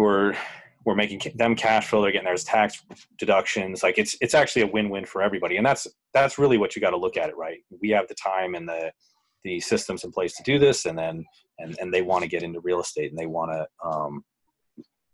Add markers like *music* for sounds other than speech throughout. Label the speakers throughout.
Speaker 1: we're we're making them cash flow they're getting their tax deductions like it's it's actually a win-win for everybody and that's that's really what you got to look at it right? We have the time and the the systems in place to do this and then and and they want to get into real estate and they want to um,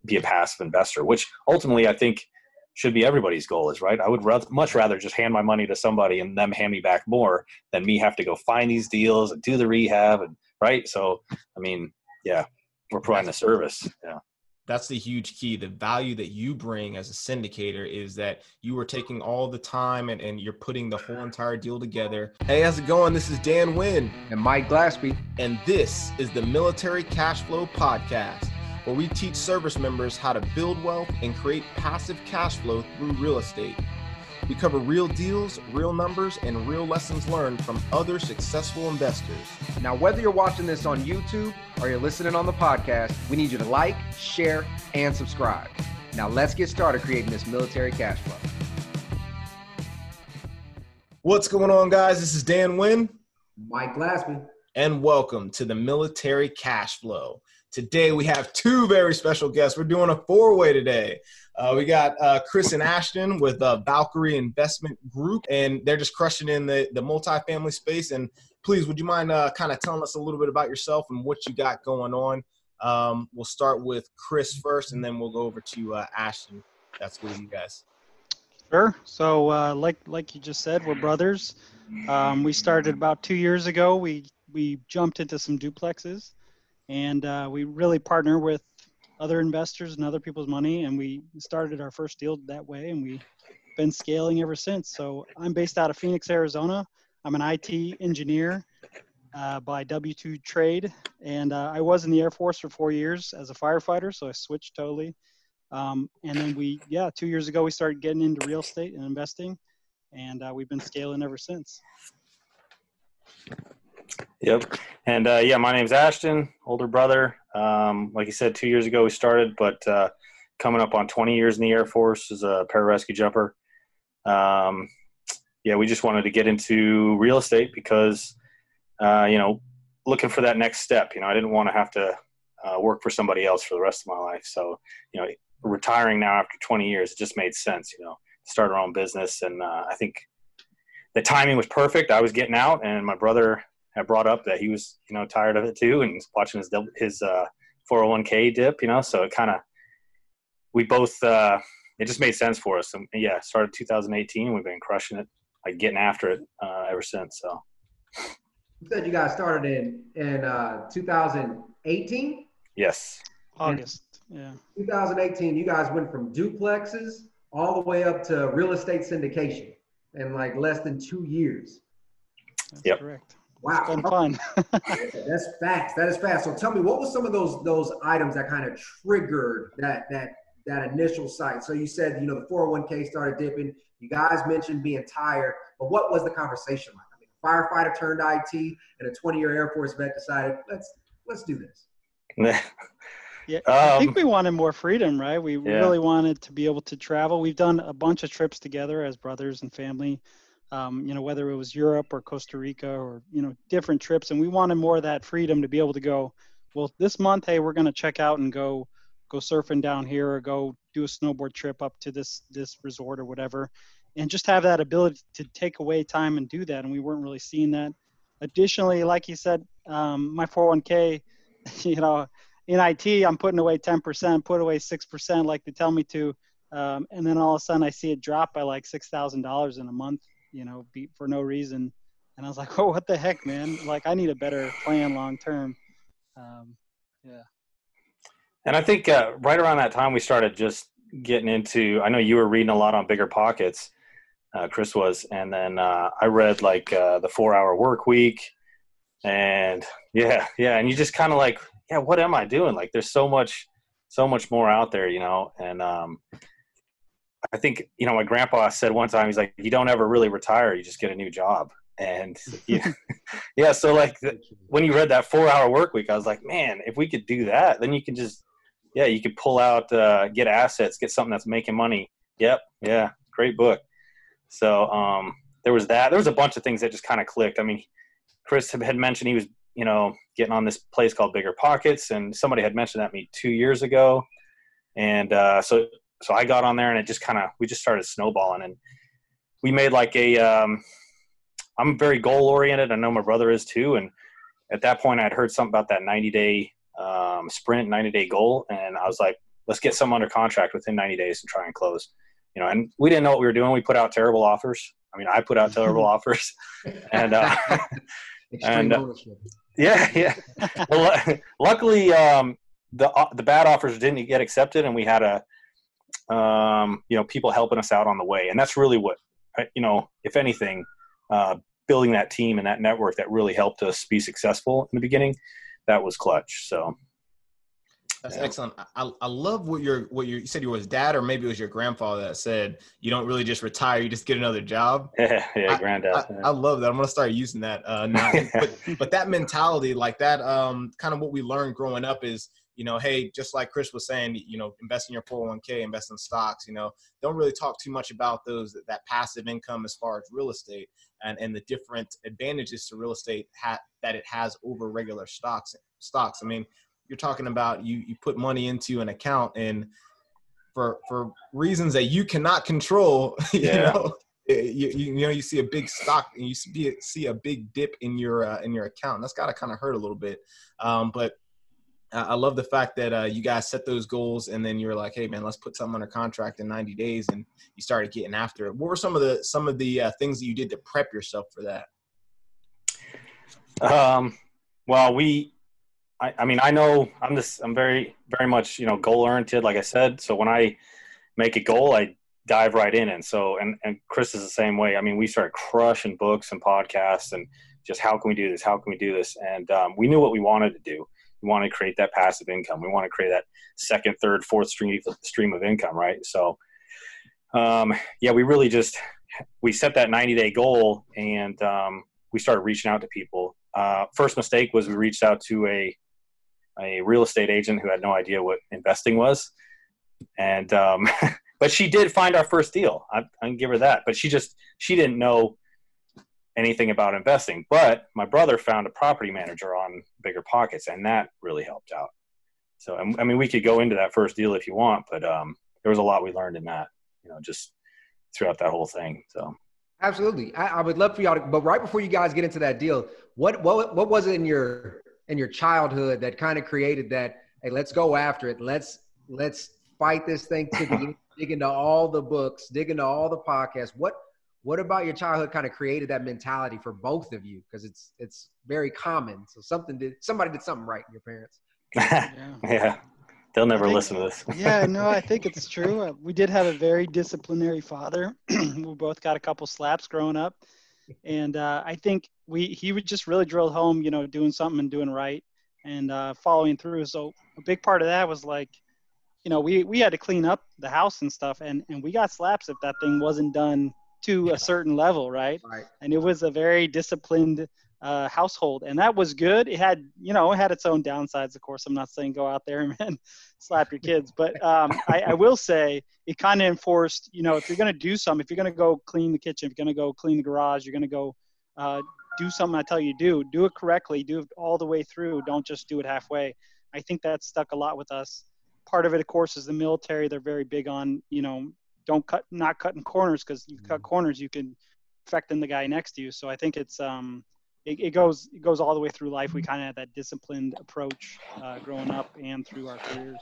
Speaker 1: be a passive investor which ultimately i think should be everybody's goal is right? I would rather, much rather just hand my money to somebody and them hand me back more than me have to go find these deals and do the rehab and right? So i mean yeah we're providing a service yeah
Speaker 2: that's the huge key. The value that you bring as a syndicator is that you are taking all the time and, and you're putting the whole entire deal together. Hey how's it going? This is dan wynn
Speaker 3: and mike glaspie
Speaker 2: and this is the military cash flow podcast where we teach service members how to build wealth and create passive cash flow through real estate. We cover real deals, real numbers, and real lessons learned from other successful investors.
Speaker 3: Now, whether you're watching this on YouTube or you're listening on the podcast, we need you to like, share, and subscribe. Now, let's get started creating this military cash flow.
Speaker 2: What's going on, guys? This is Dan Wynn,
Speaker 3: Mike Glaspie,
Speaker 2: and welcome to the Military Cash Flow. Today we have two very special guests. We're doing a four-way today. Uh, we got uh, Chris and Ashton with uh, Valkyrie Investment Group, and they're just crushing in the the multifamily space. And please, would you mind uh, kind of telling us a little bit about yourself and what you got going on? Um, we'll start with Chris first, and then we'll go over to uh, Ashton. That's with you guys.
Speaker 4: Sure. So, uh, like like you just said, we're brothers. Um, we started about two years ago. We we jumped into some duplexes and we really partner with other investors and other people's money and we started our first deal that way and we've been scaling ever since so i'm based out of phoenix arizona i'm an it engineer uh, by w2 trade and uh, i was in the air force for four years as a firefighter so i switched totally um, and then we yeah two years ago we started getting into real estate and investing and uh, we've been scaling ever since
Speaker 1: Yep. And uh, yeah, my name's Ashton, older brother. Um, like you said, two years ago we started, but uh, coming up on 20 years in the Air Force as a pararescue jumper. Um, yeah, we just wanted to get into real estate because, uh, you know, looking for that next step. You know, I didn't want to have to uh, work for somebody else for the rest of my life. So, you know, retiring now after 20 years, it just made sense, you know, start our own business. And uh, I think the timing was perfect. I was getting out, and my brother I brought up that he was, you know, tired of it too, and watching his his uh, 401k dip, you know. So it kind of, we both, uh, it just made sense for us. And yeah, started 2018. We've been crushing it, like getting after it uh, ever since. So.
Speaker 3: You said you guys started in in uh, 2018.
Speaker 1: Yes.
Speaker 4: August. Yeah.
Speaker 3: 2018. You guys went from duplexes all the way up to real estate syndication in like less than two years.
Speaker 4: That's yep. correct.
Speaker 3: Wow,
Speaker 4: it's been fun.
Speaker 3: That's fast. That is fast. So tell me, what was some of those those items that kind of triggered that that that initial site? So you said you know the 401k started dipping. You guys mentioned being tired, but what was the conversation like? I mean, a firefighter turned IT, and a 20 year Air Force vet decided let's let's do this. *laughs*
Speaker 4: yeah, I think um, we wanted more freedom, right? We yeah. really wanted to be able to travel. We've done a bunch of trips together as brothers and family um, you know, whether it was Europe or Costa Rica or, you know, different trips. And we wanted more of that freedom to be able to go, well, this month, hey, we're going to check out and go, go surfing down here or go do a snowboard trip up to this, this resort or whatever. And just have that ability to take away time and do that. And we weren't really seeing that. Additionally, like you said, um, my 401k, *laughs* you know, in IT, I'm putting away 10%, put away 6%, like they tell me to. Um, and then all of a sudden I see it drop by like $6,000 in a month you know, beat for no reason. And I was like, *laughs* oh, what the heck, man? Like, I need a better plan long term. Um, yeah.
Speaker 1: And I think uh, right around that time, we started just getting into. I know you were reading a lot on Bigger Pockets, uh, Chris was, and then uh, I read like uh, the Four Hour Work Week, and yeah, yeah, and you just kind of like, yeah, what am I doing? Like, there's so much, so much more out there, you know, and um, I think you know my grandpa said one time he's like you don't ever really retire you just get a new job. And *laughs* yeah, *laughs* yeah so like the, when you read that four hour work week I was like man if we could do that then you can just yeah you could pull out uh, get assets get something that's making money. Yep yeah great book. So um, there was that there was a bunch of things that just kind of clicked. I mean Chris had mentioned he was you know getting on this place called Bigger Pockets and somebody had mentioned that to me two years ago. And uh, so so I got on there, and it just kind of we just started snowballing, and we made like a. Um, I'm very goal oriented. I know my brother is too, and at that point, I'd heard something about that 90 day um, sprint, 90 day goal, and I was like, let's get some under contract within 90 days and try and close. You know, and we didn't know what we were doing. We put out terrible offers. I mean, I put out terrible *laughs* offers, and uh, *laughs* and uh, yeah, yeah. well, *laughs* luckily, um, the uh, the bad offers didn't get accepted, and we had a um, you know people helping us out on the way, and that's really what you know. If anything, uh, building that team and that network that really helped us be successful in the beginning, that was clutch. So
Speaker 2: that's yeah. excellent. I, I love what your what you said. Your was dad, or maybe it was your grandfather that said you don't really just retire; you just get another job. *laughs*
Speaker 1: Yeah, yeah, granddad.
Speaker 2: I, I, I love that. I'm gonna start using that uh, now. *laughs* but, but that mentality, like that, um, kind of what we learned growing up is, you know, hey, just like Chris was saying, you know, invest in your 401k, invest in stocks. You know, don't really talk too much about those that passive income as far as real estate and and the different advantages to real estate ha- that it has over regular stocks. Stocks. I mean, you're talking about you you put money into an account and for for reasons that you cannot control *laughs* you yeah. know you, you, you, know you see a big stock and you see, see a big dip in your uh, in your account that's got to kind of hurt a little bit um, but I love the fact that uh, you guys set those goals and then you're like, hey man, let's put something under contract in 90 days, and you started getting after it. What were some of the some of the uh, things that you did to prep yourself for that?
Speaker 1: Um, well, we I, I mean, I know I'm this. I'm very, very much, you know, goal oriented. Like I said, so when I make a goal, I dive right in. And so, and and Chris is the same way. I mean, we started crushing books and podcasts, and just how can we do this? How can we do this? And um, we knew what we wanted to do. We want to create that passive income. We want to create that second, third, fourth stream stream of income, right? So, um, yeah, we really just we set that 90 day goal, and um, we started reaching out to people. Uh, first mistake was we reached out to a a real estate agent who had no idea what investing was, and um, *laughs* but she did find our first deal. I, I can give her that. But she just she didn't know anything about investing. But my brother found a property manager on Bigger Pockets, and that really helped out. So I mean, we could go into that first deal if you want, but um, there was a lot we learned in that. You know, just throughout that whole thing. So.
Speaker 3: Absolutely, I, I, would love for y'all to. But right before you guys get into that deal, what what what was it in your in your childhood that kind of created that hey let's go after it let's let's fight this thing to *laughs* dig into all the books dig into all the podcasts what what about your childhood kind of created that mentality for both of you? Because it's it's very common. So something did somebody did something right in your parents. *laughs*
Speaker 1: Yeah. yeah. they'll never
Speaker 4: think,
Speaker 1: listen to this.
Speaker 4: Yeah *laughs* no i think it's true. Uh, we did have a very disciplinary father. *clears throat* We both got a couple slaps growing up. And uh, I think we he would just really drill home, you know, doing something and doing right and uh, following through. So a big part of that was like, you know, we we had to clean up the house and stuff, and and we got slaps if that thing wasn't done to a certain level, right?
Speaker 3: Right.
Speaker 4: And it was a very disciplined uh, household, and that was good. It had, you know, it had its own downsides. Of course, I'm not saying go out there *laughs* and slap your kids, but um, I, I, will say it kind of enforced, you know, if you're going to do something, if you're going to go clean the kitchen, if you're going to go clean the garage, you're going to go uh, do something I tell you do, do it correctly, do it all the way through. Don't just do it halfway. I think that stuck a lot with us. Part of it, of course, is the military. They're very big on, you know, don't cut, not cutting corners because you cut mm-hmm. corners, you can affect the guy next to you. So I think it's, um, it, it goes it goes all the way through life. We kind of had that disciplined approach uh, growing up and through our careers.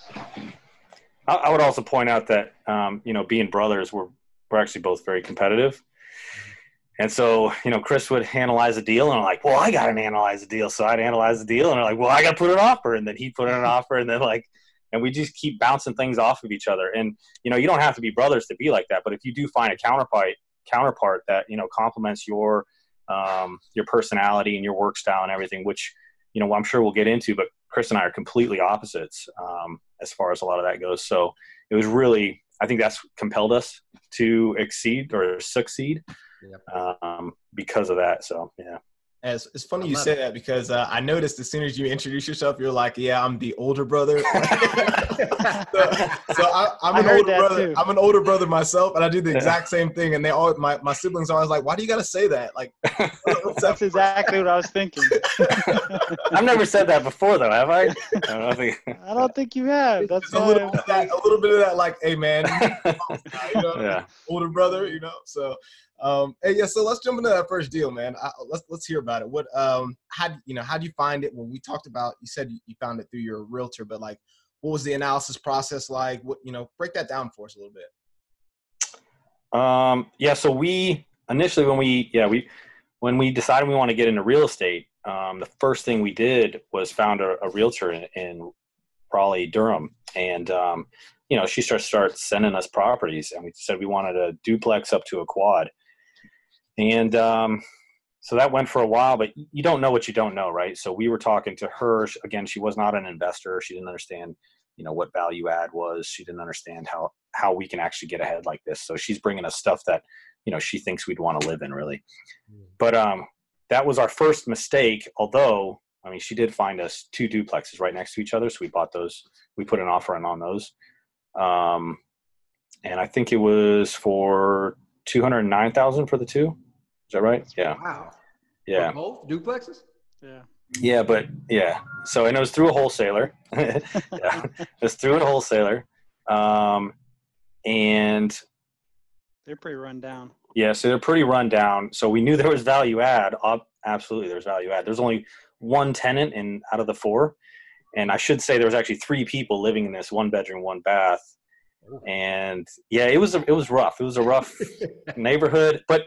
Speaker 1: I, I would also point out that um, you know being brothers, we're we're actually both very competitive. And so, you know, Chris would analyze a deal, and I'm like, "Well, I got to analyze a deal." So I'd analyze the deal, and I'm like, "Well, I got to put an offer," and then he'd put in an offer, and then like, and we just keep bouncing things off of each other. And you know, you don't have to be brothers to be like that, but if you do find a counterpart counterpart that you know complements your um, your personality and your work style and everything, which you know I'm sure we'll get into. But Chris and I are completely opposites um, as far as a lot of that goes. So it was really, I think that's compelled us to exceed or succeed yep. um, because of that. So yeah.
Speaker 2: As it's funny you say that because uh, I noticed as soon as you introduce yourself, you're like, "Yeah, I'm the older brother." *laughs* *laughs* so, so I, am an older brother. Too. I'm an older brother myself, and I do the exact same thing. And they all my, my siblings are always like, "Why do you got to say that?" Like, *laughs*
Speaker 4: that's exactly what I was thinking.
Speaker 1: I've never said that before, though, have I? I
Speaker 4: don't think, I don't think you have. That's
Speaker 2: a little, bit that, a little bit of that, like, "Hey, man, you know, yeah. older brother," you know. So um, hey, yeah, so let's jump into that first deal, man. I, let's let's hear about it. What um, how you know how do you find it? When we talked about, you said you found it through your realtor, but like, what was the analysis process like? What you know, break that down for us a little bit.
Speaker 1: Um, yeah, so we initially when we yeah we when we decided we want to get into real estate, um, the first thing we did was found a, a realtor in, in Raleigh, Durham, and um, you know she starts starts sending us properties, and we said we wanted a duplex up to a quad and um, so that went for a while but you don't know what you don't know right? So we were talking to her. Again she was not an investor. She didn't understand you know what value add was. She didn't understand how how we can actually get ahead like this. So she's bringing us stuff that you know she thinks we'd want to live in really. Hmm. but um that was our first mistake although i mean she did find us two duplexes right next to each other so we bought those we put an offer in on those. Um and i think it was for 209000 for the two is that right? Yeah.
Speaker 3: Wow.
Speaker 1: Yeah.
Speaker 3: For both duplexes.
Speaker 4: Yeah.
Speaker 1: Yeah, but yeah. So and it was through a wholesaler. *laughs* yeah. *laughs* It was through a wholesaler, um, and
Speaker 4: they're pretty run down.
Speaker 1: Yeah, so they're pretty run down. So we knew there was value add. absolutely, there's value add. There's only one tenant in out of the four, and I should say there was actually three people living in this one bedroom, one bath. And yeah, it was a, it was rough. It was a rough *laughs* neighborhood, but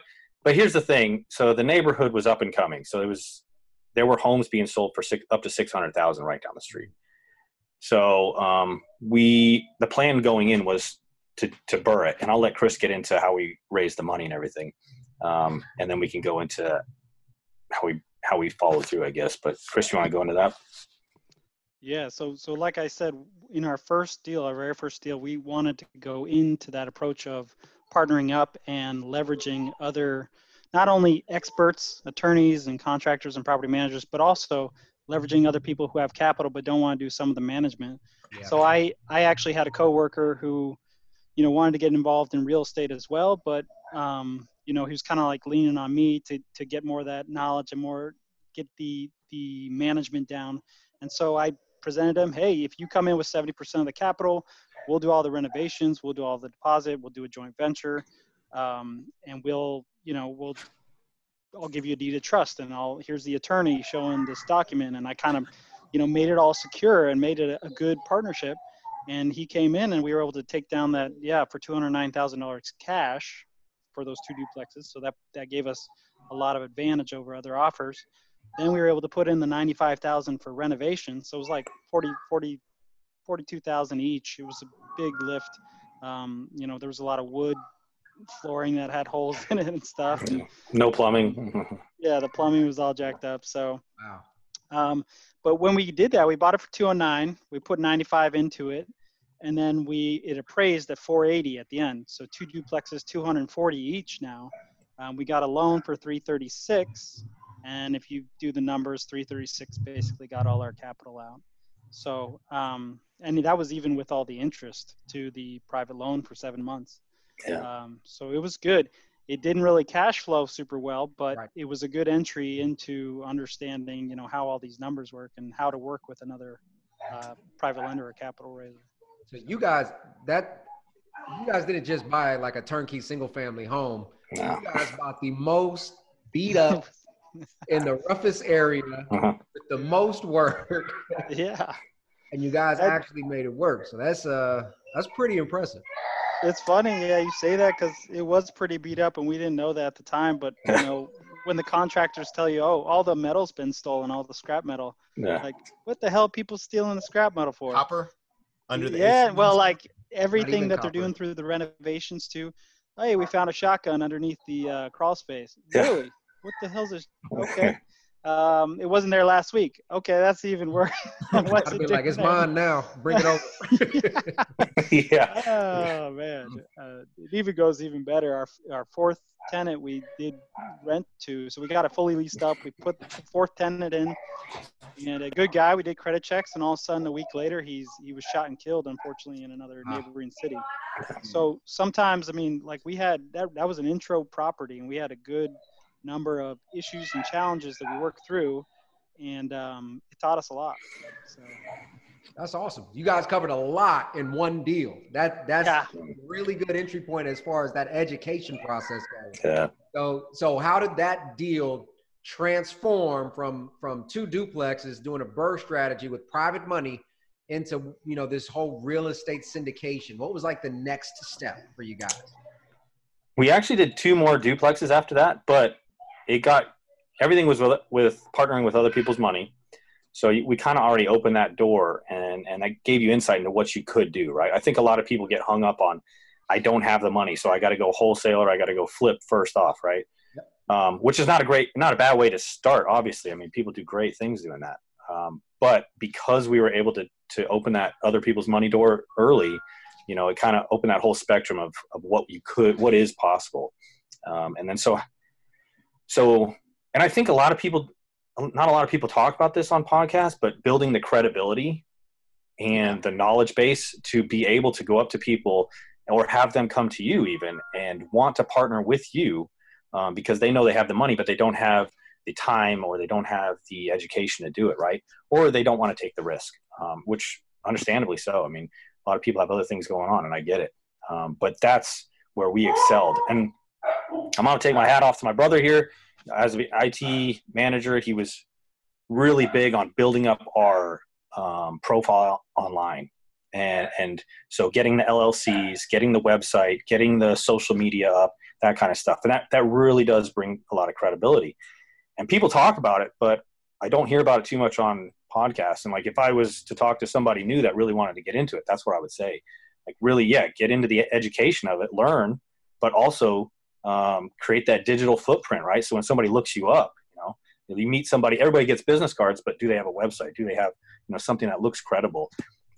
Speaker 1: but here's the thing. So the neighborhood was up and coming. So it was there were homes being sold for six, up to 600000 right down the street. So um, we the plan going in was to, to BRRRR it. And i'll let chris get into how we raised the money and everything. Um, and then we can go into how we how we follow through i guess. But chris you want to go into that?
Speaker 4: Yeah. So so like i said in our first deal our very first deal we wanted to go into that approach of partnering up and leveraging other not only experts, attorneys, and contractors and property managers, but also leveraging other people who have capital but don't want to do some of the management. Yeah. So I I actually had a coworker who, you know, wanted to get involved in real estate as well, but um, you know, he was kind of like leaning on me to to get more of that knowledge and more get the the management down. And so I presented him, hey, if you come in with 70% of the capital, we'll do all the renovations, we'll do all the deposit, we'll do a joint venture, um, and we'll, you know, we'll, I'll give you a deed of trust, and I'll here's the attorney showing this document, and I kind of, you know, made it all secure and made it a, good partnership. And he came in, and we were able to take down that, yeah, for two hundred nine thousand dollars cash for those two duplexes. So that that gave us a lot of advantage over other offers. Then we were able to put in the 95,000 for renovation. So it was like 40, 40, 42,000 each. It was a big lift. Um, you know, there was a lot of wood flooring that had holes in it and stuff. And,
Speaker 1: no plumbing. *laughs*
Speaker 4: yeah, the plumbing was all jacked up. So, wow. Um, but when we did that, we bought it for 209. We put 95 into it, and then we it appraised at 480 at the end. So two duplexes, 240 each now. Um, we got a loan for 336, and if you do the numbers, 336 basically got all our capital out. So, um, and that was even with all the interest to the private loan for seven months. Yeah. Um, so it was good. It didn't really cash flow super well, but right. it was a good entry into understanding, you know, how all these numbers work and how to work with another uh, private lender or capital raiser.
Speaker 3: So you guys, that you guys didn't just buy like a turnkey single family home. No. You guys bought the most beat up *laughs* in the roughest area uh-huh. with the most work. *laughs*
Speaker 4: yeah.
Speaker 3: And you guys actually made it work. So that's uh that's pretty impressive.
Speaker 4: It's funny, yeah, you say that because it was pretty beat up, and we didn't know that at the time. But you *laughs* know, when the contractors tell you, "Oh, all the metal's been stolen, all the scrap metal," yeah. like, what the hell, people stealing the scrap metal for?
Speaker 2: Copper under the
Speaker 4: yeah, well, like everything that copper. they're doing through the renovations too. Hey, we found a shotgun underneath the uh, crawl space. Yeah. Really? What the hell's this? Okay. *laughs* Um, it wasn't there last week. Okay, that's even worse. *laughs* *laughs*
Speaker 3: What's it like? It's mine now. Bring it over.
Speaker 1: yeah.
Speaker 4: Oh man, uh, it even goes even better. Our our fourth tenant we did rent to, so we got it fully leased up. We put the fourth tenant in, and a good guy. We did credit checks, and all of a sudden, a week later, he's he was shot and killed, unfortunately, in another neighboring city. So sometimes, I mean, like we had that that was an intro property, and we had a good number of issues and challenges that we worked through, and um, it taught us a lot. So.
Speaker 3: That's awesome. You guys covered a lot in one deal. That that's yeah. really good entry point as far as that education process goes.
Speaker 1: Yeah.
Speaker 3: So so how did that deal transform from from two duplexes doing a BRRRR strategy with private money into you know this whole real estate syndication? What was like the next step for you guys?
Speaker 1: We actually did two more duplexes after that, but it got everything was with, with partnering with other people's money so we kind of already opened that door and, and that gave you insight into what you could do, right? I think a lot of people get hung up on, I don't have the money, so I got to go wholesaler, I got to go flip first off, right? Yep. Um, which is not a great, not a bad way to start, obviously. I mean, people do great things doing that. Um, but because we were able to, to open that other people's money door early, you know, it kind of opened that whole spectrum of, of what you could, what is possible. Um, and then so, so, and I think a lot of people not a lot of people talk about this on podcasts, but building the credibility and the knowledge base to be able to go up to people or have them come to you even and want to partner with you um, because they know they have the money, but they don't have the time or they don't have the education to do it right, or they don't want to take the risk, um, which understandably so. I mean, a lot of people have other things going on, and I get it. Um, but that's where we excelled. And I'm going to take my hat off to my brother here as an IT manager, he was really big on building up our um, profile online. And, and so getting the LLCs, getting the website, getting the social media up, that kind of stuff. And that, that really does bring a lot of credibility. And people talk about it, but I don't hear about it too much on podcasts. And like if I was to talk to somebody new that really wanted to get into it, that's what I would say. Like really, yeah, get into the education of it, learn, but also um, create that digital footprint, right? So when somebody looks you up, you know, you meet somebody, everybody gets business cards, but do they have a website? Do they have, you know, something that looks credible?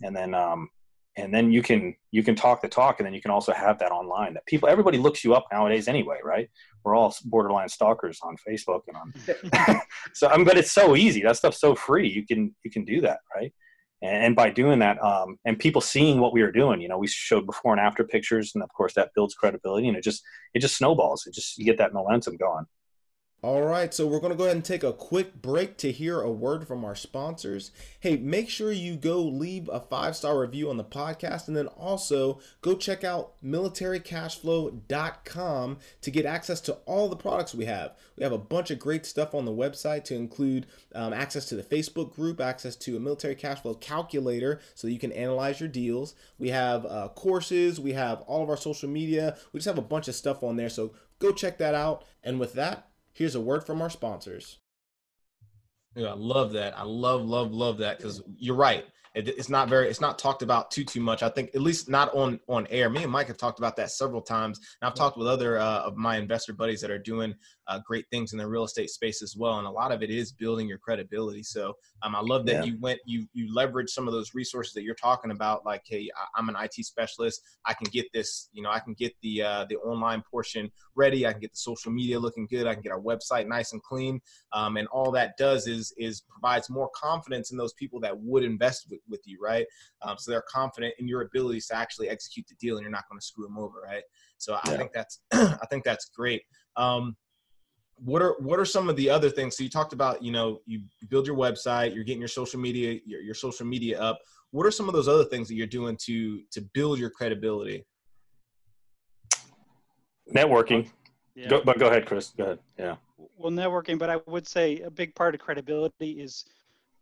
Speaker 1: And then, um, and then you can you can talk the talk, and then you can also have that online. That people, everybody looks you up nowadays anyway, right? We're all borderline stalkers on Facebook and on. *laughs* *laughs* so, I mean, but it's so easy. That stuff's so free. You can you can do that, right? And by doing that um, and people seeing what we were doing you know we showed before and after pictures and of course that builds credibility and it just it just snowballs. It just you get that momentum going
Speaker 2: all right, so we're going to go ahead and take a quick break to hear a word from our sponsors. Hey, make sure you go leave a five star review on the podcast and then also go check out militarycashflow.com to get access to all the products we have. We have a bunch of great stuff on the website to include um, access to the Facebook group, access to a military cash flow calculator so you can analyze your deals. We have uh, courses, we have all of our social media. We just have a bunch of stuff on there, so go check that out. And with that, Here's a word from our sponsors. Yeah, I love that. I love, love, love that because you're right. It, it's not very it's not talked about too too much i think at least not on on air me and mike have talked about that several times and i've talked with other uh, of my investor buddies that are doing uh, great things in the real estate space as well and a lot of it is building your credibility so um, i love that yeah. you went you you leverage some of those resources that you're talking about like hey i'm an it specialist i can get this you know i can get the uh, the online portion ready i can get the social media looking good i can get our website nice and clean um, and all that does is is provides more confidence in those people that would invest with with you, right? Um, so they're confident in your abilities to actually execute the deal, and you're not going to screw them over, right? So I think that's *clears throat* I think that's great. Um, what are what are some of the other things? So you talked about you know you build your website, you're getting your social media your, your social media up. What are some of those other things that you're doing to to build your credibility?
Speaker 1: Networking. Yeah. Go, but go ahead, Chris. Go ahead. Yeah.
Speaker 4: Well, networking, but I would say a big part of credibility is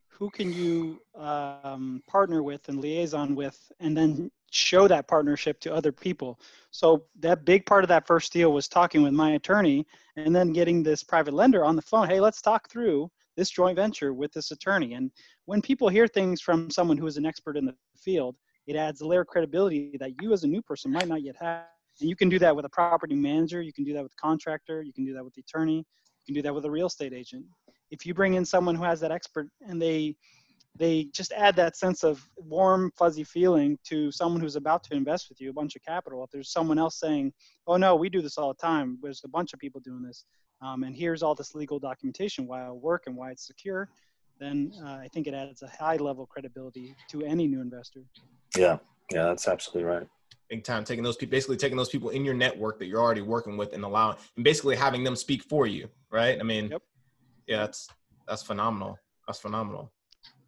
Speaker 4: who can you um, partner with and liaison with and then show that partnership to other people. So that big part of that first deal was talking with my attorney and then getting this private lender on the phone hey let's talk through this joint venture with this attorney. And when people hear things from someone who is an expert in the field it adds a layer of credibility that you as a new person might not yet have. And you can do that with a property manager you can do that with a contractor you can do that with the attorney you can do that with a real estate agent. If you bring in someone who has that expert and they they just add that sense of warm, fuzzy feeling to someone who's about to invest with you a bunch of capital. If there's someone else saying, "Oh no, we do this all the time," there's a bunch of people doing this, um, and here's all this legal documentation why it'll work and why it's secure, then uh, I think it adds a high level of credibility to any new investor.
Speaker 1: Yeah, yeah, that's absolutely right.
Speaker 2: Big time taking those people, basically taking those people in your network that you're already working with and allowing, and basically having them speak for you, right? I mean, yep. yeah, that's that's phenomenal. That's phenomenal.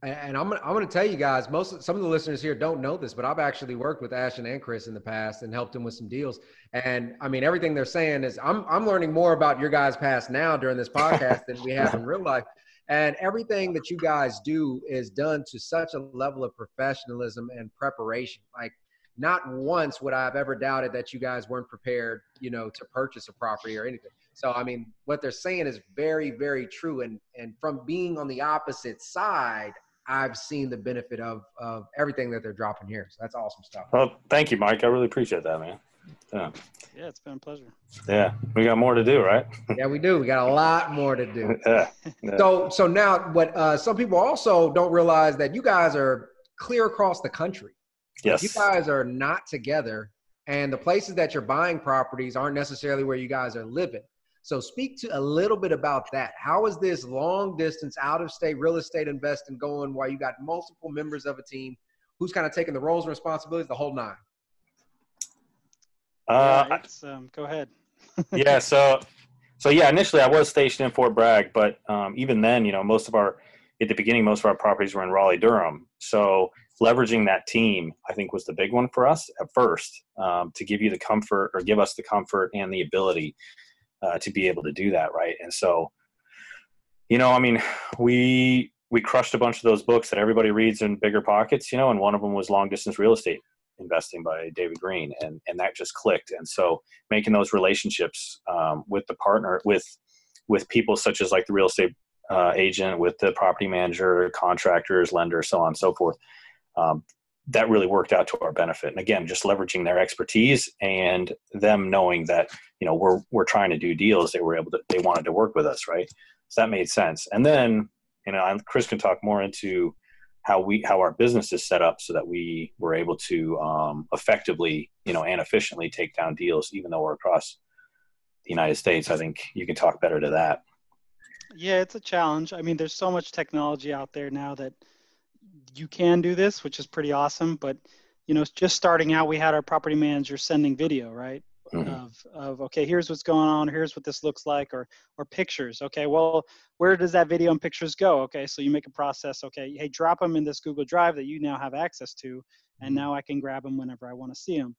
Speaker 3: And I'm gonna, I'm going to tell you guys, most some of the listeners here don't know this, but I've actually worked with Ashton and Chris in the past and helped them with some deals. And I mean, everything they're saying is I'm I'm learning more about your guys' past now during this podcast than we have in real life. And everything that you guys do is done to such a level of professionalism and preparation. Like, not once would I have ever doubted that you guys weren't prepared, you know, to purchase a property or anything. So, I mean, what they're saying is very, very true. And and from being on the opposite side, I've seen the benefit of of everything that they're dropping here. So that's awesome stuff.
Speaker 1: Well, thank you, Mike. I really appreciate that, man.
Speaker 4: Yeah. Yeah, it's been a pleasure.
Speaker 1: Yeah, we got more to do, right? *laughs*
Speaker 3: yeah, we do. We got a lot more to do. *laughs* yeah. yeah. *laughs* So, so now, what uh, some people also don't realize that you guys are clear across the country.
Speaker 1: Yes.
Speaker 3: You guys are not together, and the places that you're buying properties aren't necessarily where you guys are living. So speak to a little bit about that. How is this long distance out of state real estate investing going while you got multiple members of a team who's kind of taking the roles and responsibilities the whole nine?
Speaker 4: Uh, yeah, um, go ahead. *laughs*
Speaker 1: yeah. So, so yeah, initially I was stationed in Fort Bragg, but um, even then, you know, most of our, at the beginning, most of our properties were in Raleigh, Durham. So leveraging that team, I think was the big one for us at first um, to give you the comfort or give us the comfort and the ability uh, to be able to do that right and so you know i mean we we crushed a bunch of those books that everybody reads in bigger pockets you know and one of them was long distance real estate investing by david Greene, and and that just clicked and so making those relationships um, with the partner with with people such as like the real estate uh, agent with the property manager contractors lenders so on and so forth um, that really worked out to our benefit. And again, just leveraging their expertise and them knowing that you know we're we're trying to do deals, they were able to they wanted to work with us, right? So that made sense. And then you know, Chris can talk more into how we how our business is set up so that we were able to um, effectively you know and efficiently take down deals, even though we're across the United States. I think you can talk better to that.
Speaker 4: Yeah, it's a challenge. I mean, there's so much technology out there now that you can do this, which is pretty awesome. But you know, just starting out, we had our property manager sending video, right? Mm-hmm. Of, of okay, here's what's going on, here's what this looks like, or or pictures. Okay, well, where does that video and pictures go? Okay, so you make a process. Okay, hey, drop them in this Google Drive that you now have access to, and mm-hmm. now I can grab them whenever I want to see them.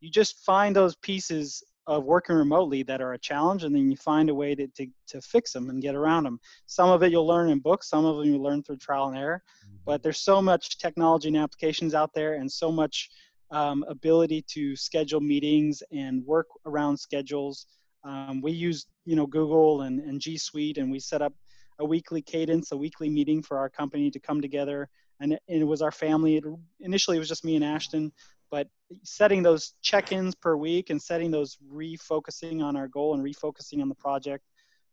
Speaker 4: You just find those pieces of working remotely that are a challenge and then you find a way to, to, to fix them and get around them some of it you'll learn in books some of them you learn through trial and error but there's so much technology and applications out there and so much um, ability to schedule meetings and work around schedules. Um, we use you know google and, and g suite and we set up a weekly cadence a weekly meeting for our company to come together. And it, and it was our family. It, initially it was just me and ashton but setting those check-ins per week and setting those refocusing on our goal and refocusing on the project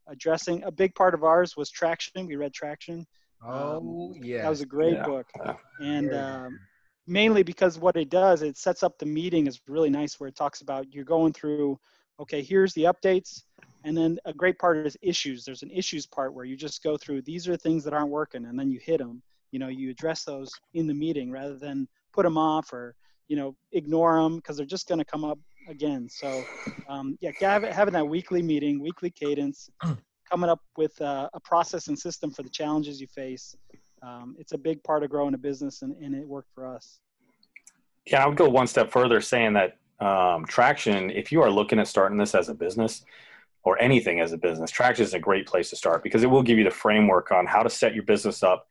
Speaker 4: addressing a big part of ours was traction. We read traction.
Speaker 3: Oh um, yeah
Speaker 4: that was a great yeah. book. And um, mainly because what it does it sets up the meeting is really nice where it talks about you're going through okay here's the updates. And then a great part is issues. There's an issues part where you just go through these are things that aren't working and then you hit them you know you address those in the meeting rather than put them off or you know ignore them because they're just going to come up again. So um, yeah having that weekly meeting weekly cadence *clears throat* coming up with a, a process and system for the challenges you face um, it's a big part of growing a business and, and, it worked for us.
Speaker 1: Yeah i would go one step further saying that um, traction if you are looking at starting this as a business or anything as a business traction is a great place to start because it will give you the framework on how to set your business up.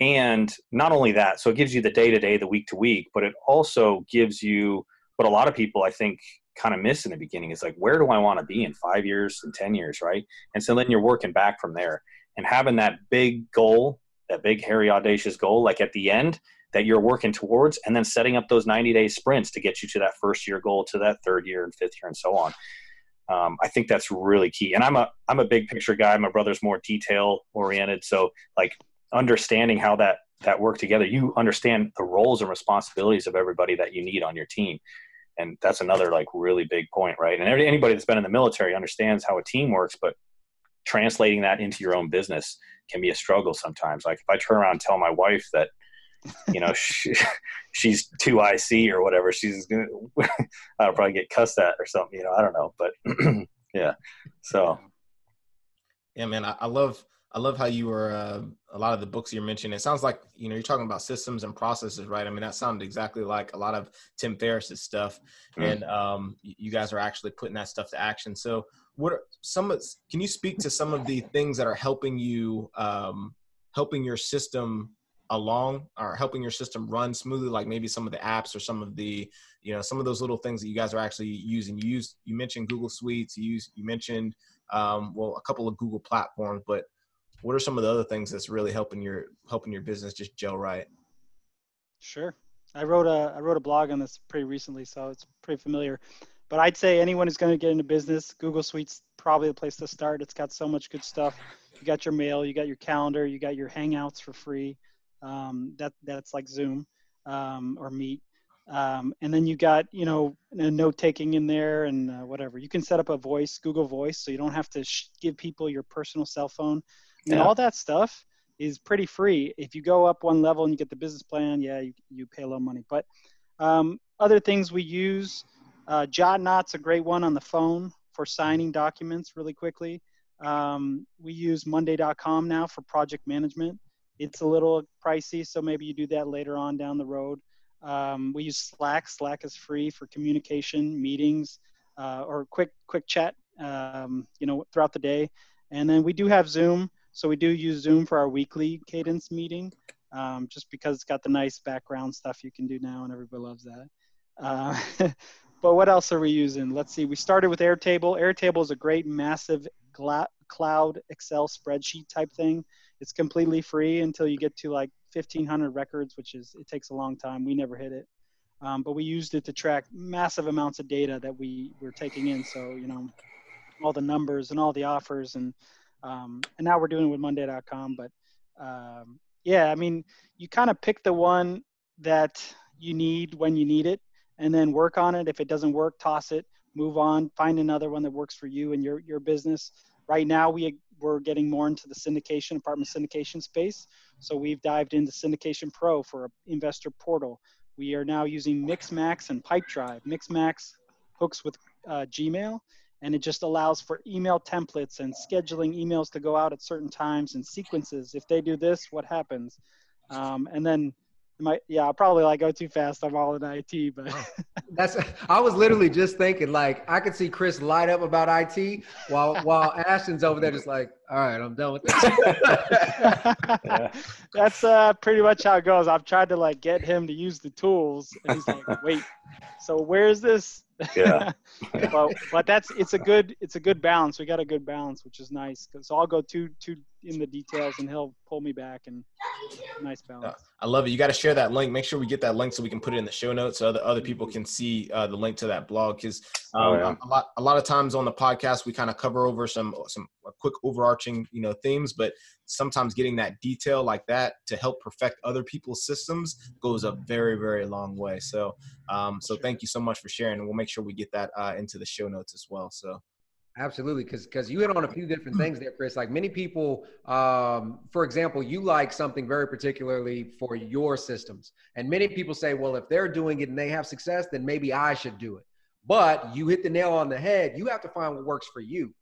Speaker 1: And not only that, so it gives you the day to day, the week to week, but it also gives you what a lot of people I think kind of miss in the beginning is like, where do I want to be in five years and 10 years, right? And so then you're working back from there. And having that big goal, that big, hairy, audacious goal, like at the end that you're working towards, and then setting up those 90 day sprints to get you to that first year goal, to that third year and fifth year, and so on. Um, I think that's really key. And I'm a I'm a big picture guy. My brother's more detail oriented, so like understanding how that that work together, you understand the roles and responsibilities of everybody that you need on your team. And that's another like really big point, right? And anybody that's been in the military understands how a team works, but translating that into your own business can be a struggle sometimes. Like if I turn around and tell my wife that, you know, *laughs* she, *laughs* she's too IC or whatever, she's gonna, *laughs* I'll probably get cussed at or something, you know, I don't know, but *clears throat* yeah. So.
Speaker 2: Yeah, man, I, I love, I love how you were uh, a lot of the books you're mentioning. It sounds like you know you're talking about systems and processes, right? I mean, that sounded exactly like a lot of Tim Ferriss's stuff, mm-hmm. and um, you guys are actually putting that stuff to action. So, what are some? Can you speak to some of the things that are helping you, um, helping your system along, or helping your system run smoothly? Like maybe some of the apps or some of the, you know, some of those little things that you guys are actually using. You use you mentioned Google Suites. You use you mentioned um, well a couple of Google platforms, but what are some of the other things that's really helping your helping your business just gel right?
Speaker 4: Sure. I wrote a I wrote a blog on this pretty recently, so it's pretty familiar. But I'd say anyone who's going to get into business, Google Suite's probably the place to start. It's got so much good stuff. You got your mail, you got your calendar, you got your Hangouts for free. Um, that that's like Zoom um, or Meet. Um, and then you got you know note taking in there and uh, whatever. You can set up a voice, Google Voice, so you don't have to sh- give people your personal cell phone and all that stuff is pretty free. If you go up one level and you get the business plan, yeah, you, you pay a little money. But um, other things we use, uh, JotNot's a great one on the phone for signing documents really quickly. Um, we use Monday.com now for project management. It's a little pricey, so maybe you do that later on down the road. Um, we use Slack. Slack is free for communication, meetings, uh, or quick quick chat. Um, you know, throughout the day. And then we do have Zoom. So we do use Zoom for our weekly cadence meeting, um, just because it's got the nice background stuff you can do now, and everybody loves that. Uh, *laughs* but what else are we using? Let's see. We started with Airtable. Airtable is a great, massive cloud Excel spreadsheet type thing. It's completely free until you get to like 1,500 records, which is it takes a long time. We never hit it. Um, but we used it to track massive amounts of data that we were taking in. So you know, all the numbers and all the offers and um, and now we're doing it with Monday.com. But um, yeah, I mean, you kind of pick the one that you need when you need it, and then work on it. If it doesn't work, toss it, move on, find another one that works for you and your your business. Right now, we we're getting more into the syndication, apartment syndication space. So we've dived into Syndication Pro for investor portal. We are now using Mixmax and Pipedrive. Mixmax hooks with uh, Gmail, and it just allows for email templates and scheduling emails to go out at certain times and sequences. If they do this, what happens? Um, and then my yeah, I'll probably like go too fast. I'm all in IT, but *laughs*
Speaker 3: that's I was literally just thinking like I could see Chris light up about IT while while *laughs* Ashton's over there just like, all right, I'm done with this.
Speaker 4: yeah. *laughs* That's uh, pretty much how it goes. I've tried to like get him to use the tools, and he's like, wait, so where's this?
Speaker 1: yeah.
Speaker 4: but but that's it's a good it's a good balance. We got a good balance, which is nice. So I'll go too too in the details, and he'll pull me back, and nice balance.
Speaker 2: I love it. You got to share that link. Make sure we get that link so we can put it in the show notes so other other people can see uh, the link to that blog. Because um, oh, yeah. a lot a lot of times on the podcast we kind of cover over some some quick overarching you know themes, but sometimes getting that detail like that to help perfect other people's systems goes a very very long way so um, so thank you so much for sharing and we'll make sure we get that uh, into the show notes as well so
Speaker 3: absolutely because because you hit on a few different things there chris like many people um, for example you like something very particularly for your systems and many people say well if they're doing it and they have success then maybe i should do it but you hit the nail on the head you have to find what works for you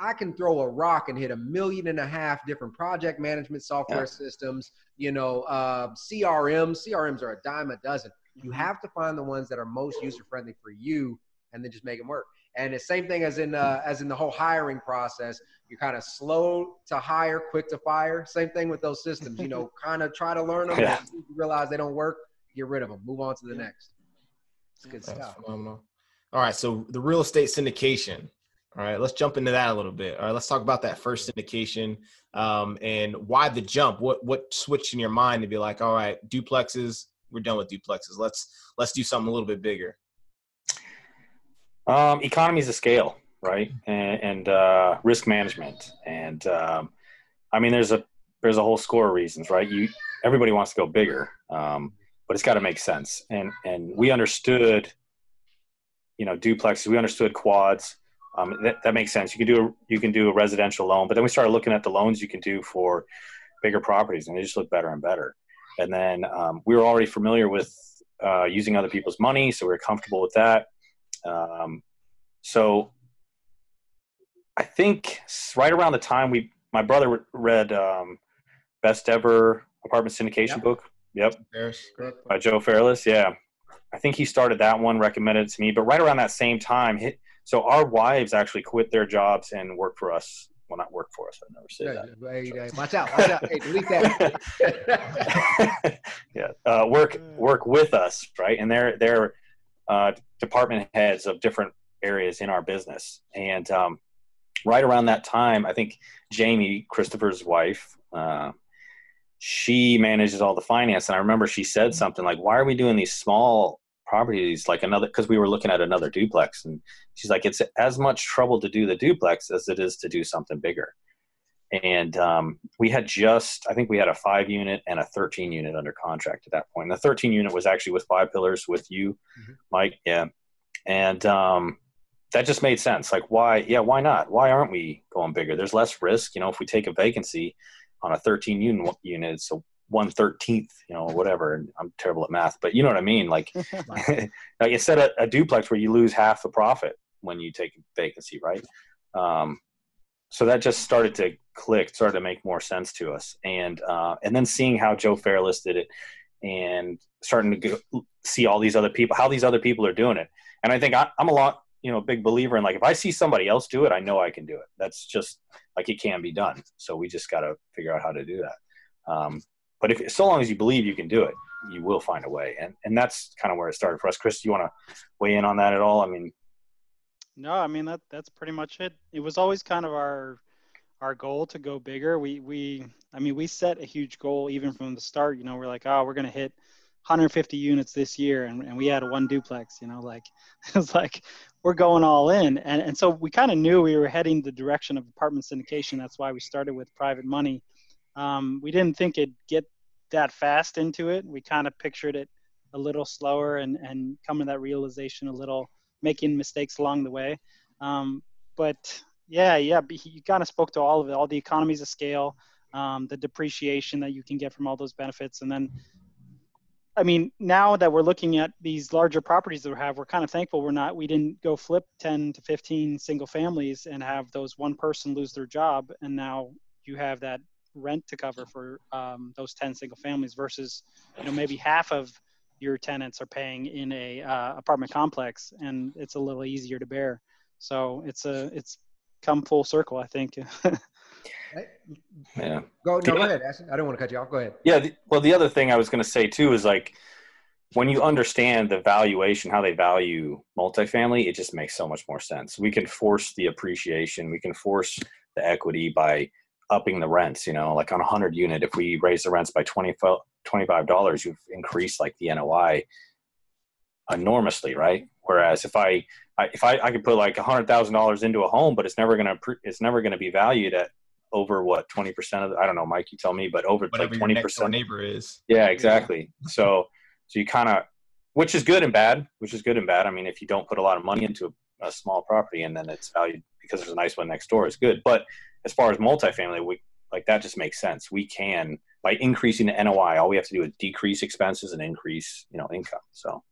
Speaker 3: I can throw a rock and hit a million and a half different project management software yeah. systems, you know, uh, CRMs. CRMs are a dime a dozen. You mm-hmm. have to find the ones that are most user friendly for you and then just make them work. And the same thing as in uh, as in the whole hiring process. You're kind of slow to hire, quick to fire. Same thing with those systems. You know, *laughs* kind of try to learn them. Yeah. you realize they don't work, get rid of them. Move on to the next. It's good That's stuff. Phenomenal.
Speaker 2: All right, so the real estate syndication. All right, let's jump into that a little bit. All right, let's talk about that first syndication um, and why the jump. What what switched in your mind to be like, all right, duplexes, we're done with duplexes. Let's let's do something a little bit bigger.
Speaker 1: Um, economies of scale, right, and, and uh, risk management, and um, I mean, there's a there's a whole score of reasons, right? You everybody wants to go bigger, um, but it's got to make sense. And and we understood, you know, duplexes. We understood quads. Um, that, that makes sense. You can do a, you can do a residential loan, but then we started looking at the loans you can do for bigger properties, and they just look better and better. And then um, we were already familiar with uh, using other people's money, so we were comfortable with that. Um, so I think right around the time we, my brother read um, Best Ever Apartment Syndication yep. book. Yep. By Joe Fairless. Yeah. I think he started that one, recommended it to me. But right around that same time, hit, so our wives actually quit their jobs and worked for us. Well, not work for us. I never say yeah, that.
Speaker 3: Hey, watch out! Watch out! Hey, delete that. *laughs*
Speaker 1: yeah, uh, work work with us, right? And they're they're uh, department heads of different areas in our business. And um, right around that time, I think Jamie, Christopher's wife, uh, she manages all the finance. And I remember she said something like, "Why are we doing these small properties like another?" Because we were looking at another duplex, and she's like, "It's as much trouble to do the duplex as it is to do something bigger." And um, we had just, I think we had a five unit and a 13 unit under contract at that point. And the 13 unit was actually with five pillars with you, mm-hmm. Mike. Yeah. And um, that just made sense. Like, why? Yeah, why not? Why aren't we going bigger? There's less risk. You know, if we take a vacancy on a 13 unit unit, it's a one thirteenth, you know, whatever. I'm terrible at math, but you know what I mean. Like, *laughs* *laughs* like instead of a duplex where you lose half the profit when you take a vacancy, right? Um, so that just started to click, started to make more sense to us, and uh, and then seeing how Joe Fairless did it, and starting to go, see all these other people, how these other people are doing it, and I think I, I'm a lot you know big believer in like if i see somebody else do it i know i can do it. That's just like it can be done. So we just got to figure out how to do that. Um, but if so long as you believe you can do it you will find a way. And and that's kind of where it started for us. Chris do you want to weigh in on that at all? I mean
Speaker 4: no i mean that that's pretty much it. It was always kind of our our goal to go bigger. We we i mean we set a huge goal even from the start you know we're like oh we're going to hit 150 units this year and, and we had one duplex you know like *laughs* it was like we're going all in. And, and so we kind of knew we were heading the direction of apartment syndication. That's why we started with private money. Um, we didn't think it'd get that fast into it. We kind of pictured it a little slower and, and coming to that realization a little making mistakes along the way um, but yeah yeah you kind of spoke to all of it all the economies of scale um, the depreciation that you can get from all those benefits and then I mean, now that we're looking at these larger properties that we have, we're kind of thankful we're not, we didn't go flip 10 to 15 single families and have those one person lose their job. And now you have that rent to cover for um, those 10 single families versus, you know, maybe half of your tenants are paying in a uh, apartment complex and it's a little easier to bear. So it's a, it's come full circle, I think. *laughs*
Speaker 1: Yeah.
Speaker 3: Go, no, go ahead, Ashton. I don't want to cut you off. Go ahead.
Speaker 1: Yeah. The, well, the other thing I was going to say too is like when you understand the valuation, how they value multifamily, it just makes so much more sense. We can force the appreciation. We can force the equity by upping the rents. You know, like on a hundred unit, if we raise the rents by 25 dollars, you've increased like the NOI enormously, right? Whereas if I, I if I, I could put like a hundred thousand dollars into a home, but it's never gonna it's never gonna be valued at over what 20% of the, I don't know, Mike, you tell me, but over
Speaker 2: Whatever
Speaker 1: like
Speaker 2: 20% of your neighbor is.
Speaker 1: Yeah, exactly. Yeah. so, so you kind of, which is good and bad, which is good and bad. I mean, if you don't put a lot of money into a, small property and then it's valued because there's a nice one next door is good. But as far as multifamily, we like that just makes sense. We can, by increasing the NOI, all we have to do is decrease expenses and increase, you know, income. So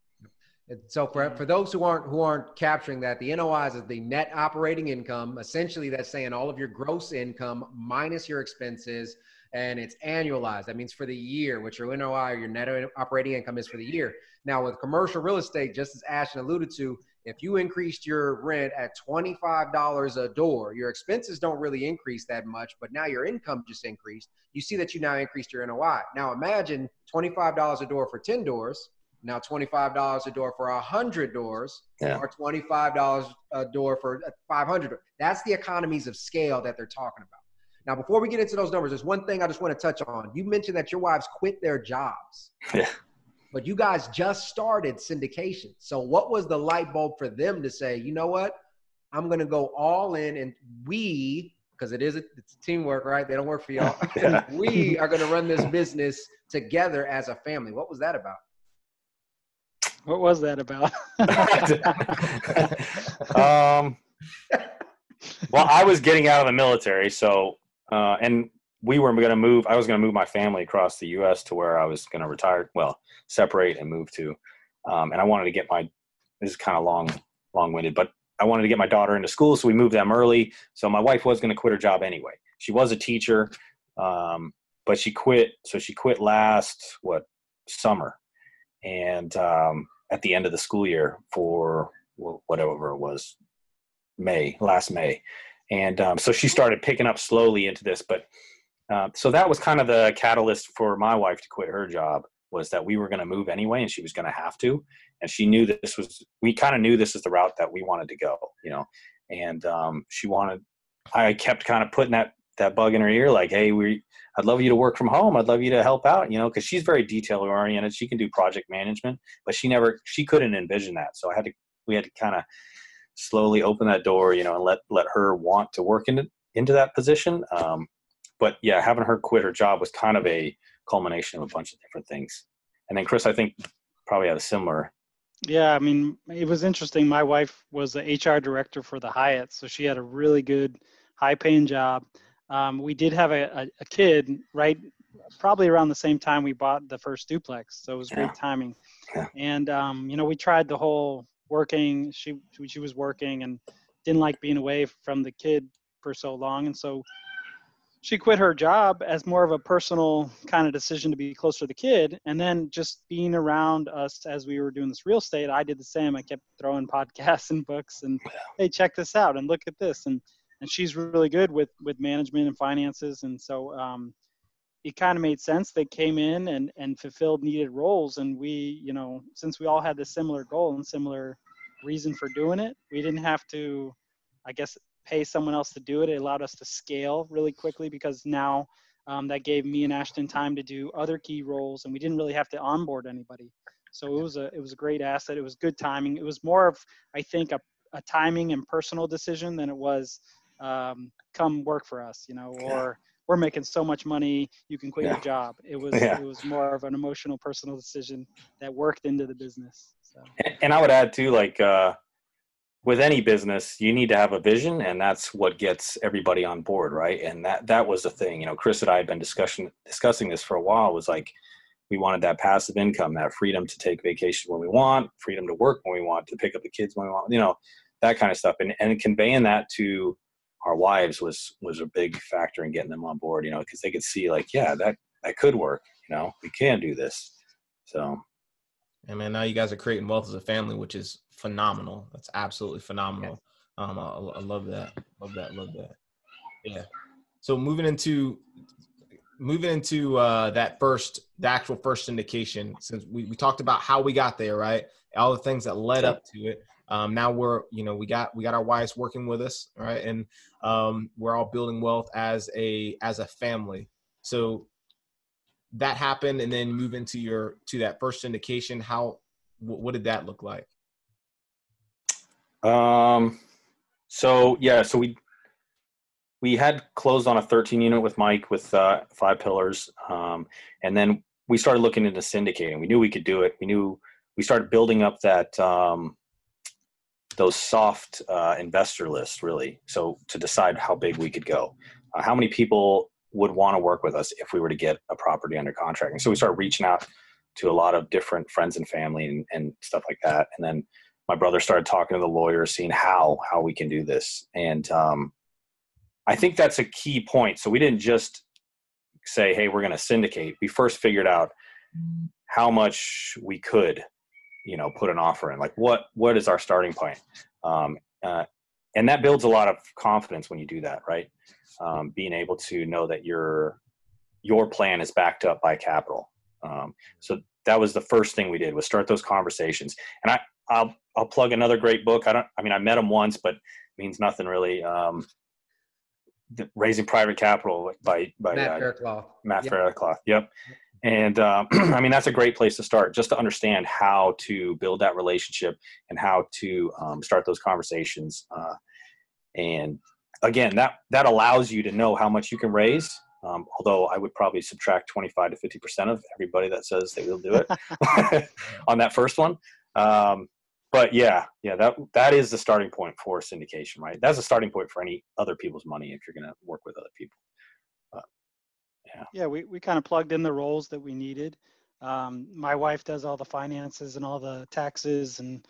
Speaker 3: so for, for those who aren't who aren't capturing that, the NOI is the net operating income. Essentially, that's saying all of your gross income minus your expenses, and it's annualized. That means for the year, what your NOI or your net operating income is for the year. Now, with commercial real estate, just as Ashton alluded to, if you increased your rent at $25 a door, your expenses don't really increase that much, but now your income just increased. You see that you now increased your NOI. Now imagine $25 a door for 10 doors now $25 a door for 100 doors yeah. or $25 a door for 500 that's the economies of scale that they're talking about now before we get into those numbers there's one thing i just want to touch on you mentioned that your wives quit their jobs
Speaker 1: yeah
Speaker 3: but you guys just started syndication so what was the light bulb for them to say you know what i'm going to go all in and we because it is a, it's teamwork, right? They don't work for y'all. *laughs* we are going to run this business together as a family. What was that about?
Speaker 4: What was that about? *laughs*
Speaker 1: um, well, I was getting out of the military, so uh, and we were going to move. I was going to move my family across the U.S. to where I was going to retire. Well, separate and move to, um, and I wanted to get my. This is kind of long, long-winded, but I wanted to get my daughter into school, so we moved them early. So my wife was going to quit her job anyway. She was a teacher, um, but she quit. So she quit last what summer, and um, at the end of the school year for whatever it was, May last May, and um, so she started picking up slowly into this. But uh, so that was kind of the catalyst for my wife to quit her job was that we were going to move anyway, and she was going to have to, and she knew this was. We kind of knew this is the route that we wanted to go, you know, and um, she wanted. I kept kind of putting that that bug in her ear, like, "Hey, we, I'd love you to work from home. I'd love you to help out, you know, because she's very detail oriented. She can do project management, but she never, she couldn't envision that. So I had to, we had to kind of slowly open that door, you know, and let let her want to work into into that position. Um, but yeah, having her quit her job was kind of a culmination of a bunch of different things. And then Chris, I think probably had a similar.
Speaker 4: Yeah, I mean, it was interesting. My wife was the HR director for the Hyatt, so she had a really good, high-paying job. Um, we did have a, a, a, kid right, probably around the same time we bought the first duplex, so it was great timing. Yeah. And um, you know, we tried the whole working. She she was working and didn't like being away from the kid for so long, and so she quit her job as more of a personal kind of decision to be closer to the kid. And then just being around us as we were doing this real estate i did the same. I kept throwing *laughs* podcasts and books and hey check this out and look at this. And and she's really good with with management and finances. And so um, it kind of made sense. They came in and and fulfilled needed roles. And we you know since we all had this similar goal and similar reason for doing it we didn't have to i guess pay someone else to do it. It allowed us to scale really quickly because now um, that gave me and Ashton time to do other key roles, and we didn't really have to onboard anybody. So it was a it was a great asset. It was good timing. It was more of I think a, a timing and personal decision than it was um, come work for us, you know, or we're making so much money you can quit yeah. your job. It was yeah. it was more of an emotional personal decision that worked into the business. So.
Speaker 1: And, and I would add too, like. Uh, with any business you need to have a vision and that's what gets everybody on board right? And that that was the thing you know chris and i had been discussing discussing this for a while was like we wanted that passive income that freedom to take vacation when we want freedom to work when we want to pick up the kids when we want you know that kind of stuff. And and conveying that to our wives was was a big factor in getting them on board you know because they could see like yeah that that could work you know we can do this. So.
Speaker 2: And man now you guys are creating wealth as a family which is phenomenal. That's absolutely phenomenal. Um, I, I love that. Love that. Love that. Yeah. So moving into moving into uh, that first, the actual first syndication, since we, we talked about how we got there, right? All the things that led up to it. Um, now we're, you know, we got we got our wives working with us, right? And um, we're all building wealth as a as a family. So that happened, and then move into your to that first syndication. How what did that look like?
Speaker 1: Um, so yeah, so we we had closed on a 13 unit with Mike with uh, five pillars, um, and then we started looking into syndicating. We knew we could do it. We knew we started building up that um, those soft uh, investor lists really. So to decide how big we could go, uh, how many people would want to work with us if we were to get a property under contract. And so we started reaching out to a lot of different friends and family and, and stuff like that. And then my brother started talking to the lawyer, seeing how how we can do this, and um, I think that's a key point. So we didn't just say, "Hey, we're going to syndicate." We first figured out how much we could, you know, put an offer in. Like, what what is our starting point? Um, uh, and that builds a lot of confidence when you do that, right? Um, being able to know that your your plan is backed up by capital. Um, so that was the first thing we did was start those conversations. And I, I'll I'll plug another great book. I don't. I mean, I met him once, but means nothing really. Um, Raising Private Capital by by
Speaker 3: Matt uh, Faircloth.
Speaker 1: Matt yep. Faircloth. Yep. And um, *clears throat* I mean, that's a great place to start, just to understand how to build that relationship and how to um, start those conversations. Uh, and again, that that allows you to know how much you can raise. Um, although I would probably subtract 25 to 50 percent of everybody that says they will do it *laughs* *laughs* on that first one. Um, but yeah, yeah, that that is the starting point for syndication, right? That's a starting point for any other people's money if you're going to work with other people. But,
Speaker 4: yeah. Yeah, we we kind of plugged in the roles that we needed. Um, my wife does all the finances and all the taxes and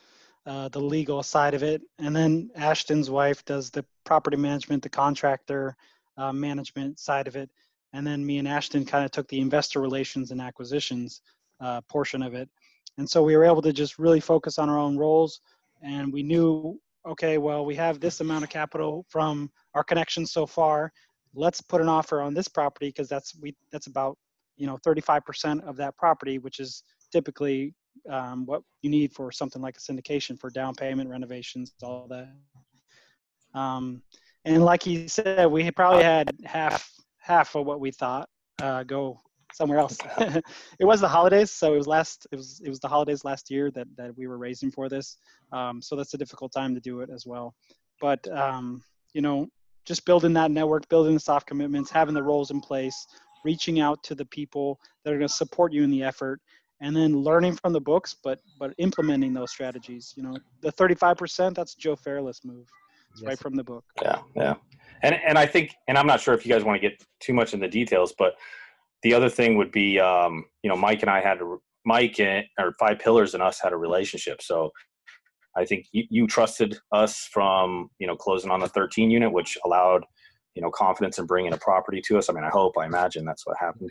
Speaker 4: uh, the legal side of it, and then Ashton's wife does the property management, the contractor uh, management side of it, and then me and Ashton kind of took the investor relations and acquisitions uh, portion of it and so we were able to just really focus on our own roles. And we knew, okay, well, we have this amount of capital from our connections so far. Let's put an offer on this property because that's we that's about you know 35% of that property, which is typically um, what you need for something like a syndication for down payment, renovations, all that. Um, and like he said, we probably had half half of what we thought uh, go somewhere else. *laughs* *laughs* it was the holidays, so it was last. It was it was the holidays last year that that we were raising for this. Um, so that's a difficult time to do it as well. But um, you know, just building that network, building the soft commitments, having the roles in place, reaching out to the people that are going to support you in the effort, and then learning from the books, but but implementing those strategies. You know, the 35% that's Joe Fairless move. It's yes. right from the book.
Speaker 1: Yeah, yeah. And and I think, and I'm not sure if you guys want to get too much in the details, but the other thing would be, um, you know, Mike and I had a, Mike and, or Five Pillars and us had a relationship. So I think you, you trusted us from, you know, closing on the 13 unit, which allowed, you know, confidence in bringing a property to us. I mean, I hope, I imagine that's what happened.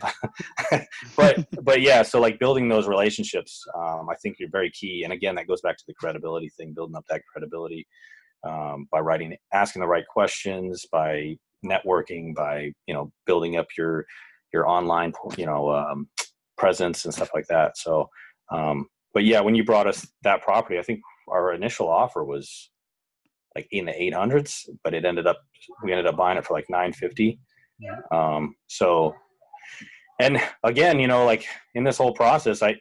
Speaker 1: *laughs* but, but yeah, so like building those relationships, um, I think you're very key. And again, that goes back to the credibility thing, building up that credibility um, by writing, asking the right questions, by networking, by, you know, building up your, your online, you know, um, presence and stuff like that. So, um, but yeah, when you brought us that property, I think our initial offer was like in the 800s, but it ended up we ended up buying it for like 950. Um, so, and again, you know, like in this whole process, I,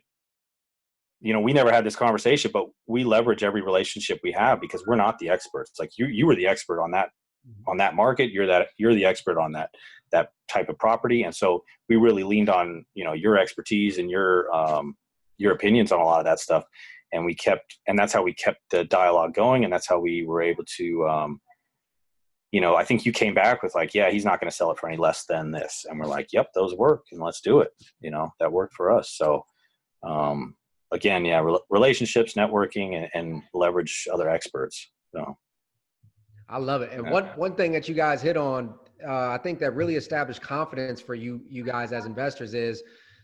Speaker 1: you know, we never had this conversation, but we leverage every relationship we have because we're not the experts. Like you, you were the expert on that, mm-hmm. on that market. You're that, you're the expert on that that type of property. And so we really leaned on you know your expertise and your um, your opinions on a lot of that stuff. And we kept and that's how we kept the dialogue going. And that's how we were able to um, you know i think you came back with like yeah he's not going to sell it for any less than this. And we're like yep those work and let's do it. You know that worked for us. So um, again yeah re- relationships networking and, and, leverage other experts. So.
Speaker 3: I love it. And one one thing that you guys hit on uh, I think that really established confidence for you you guys as investors is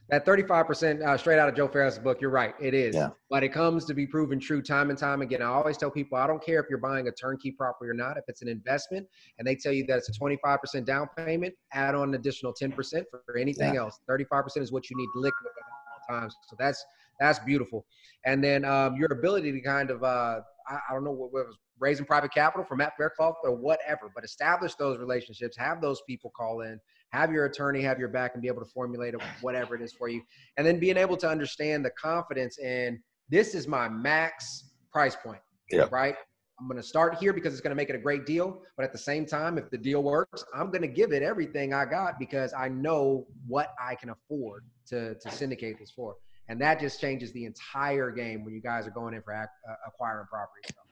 Speaker 3: that 35% uh, straight out of Joe Fairless' book. You're right, it is. Yeah. But it comes to be proven true time and time again. I always tell people I don't care if you're buying a turnkey property or not. If it's an investment and they tell you that it's a 25% down payment, add on an additional 10% for anything yeah. else. 35% is what you need liquid at all times. So that's that's beautiful. And then um, your ability to kind of uh, I, I, don't know what, what was raising private capital for Matt Faircloth or whatever, but establish those relationships, have those people call in, have your attorney have your back and be able to formulate whatever it is for you. And then being able to understand the confidence in this is my max price point, yeah. right? I'm going to start here because it's going to make it a great deal. But at the same time, if the deal works, I'm going to give it everything I got because I know what I can afford to, to syndicate this for. And that just changes the entire game when you guys are going in for ac- uh, acquiring property. So.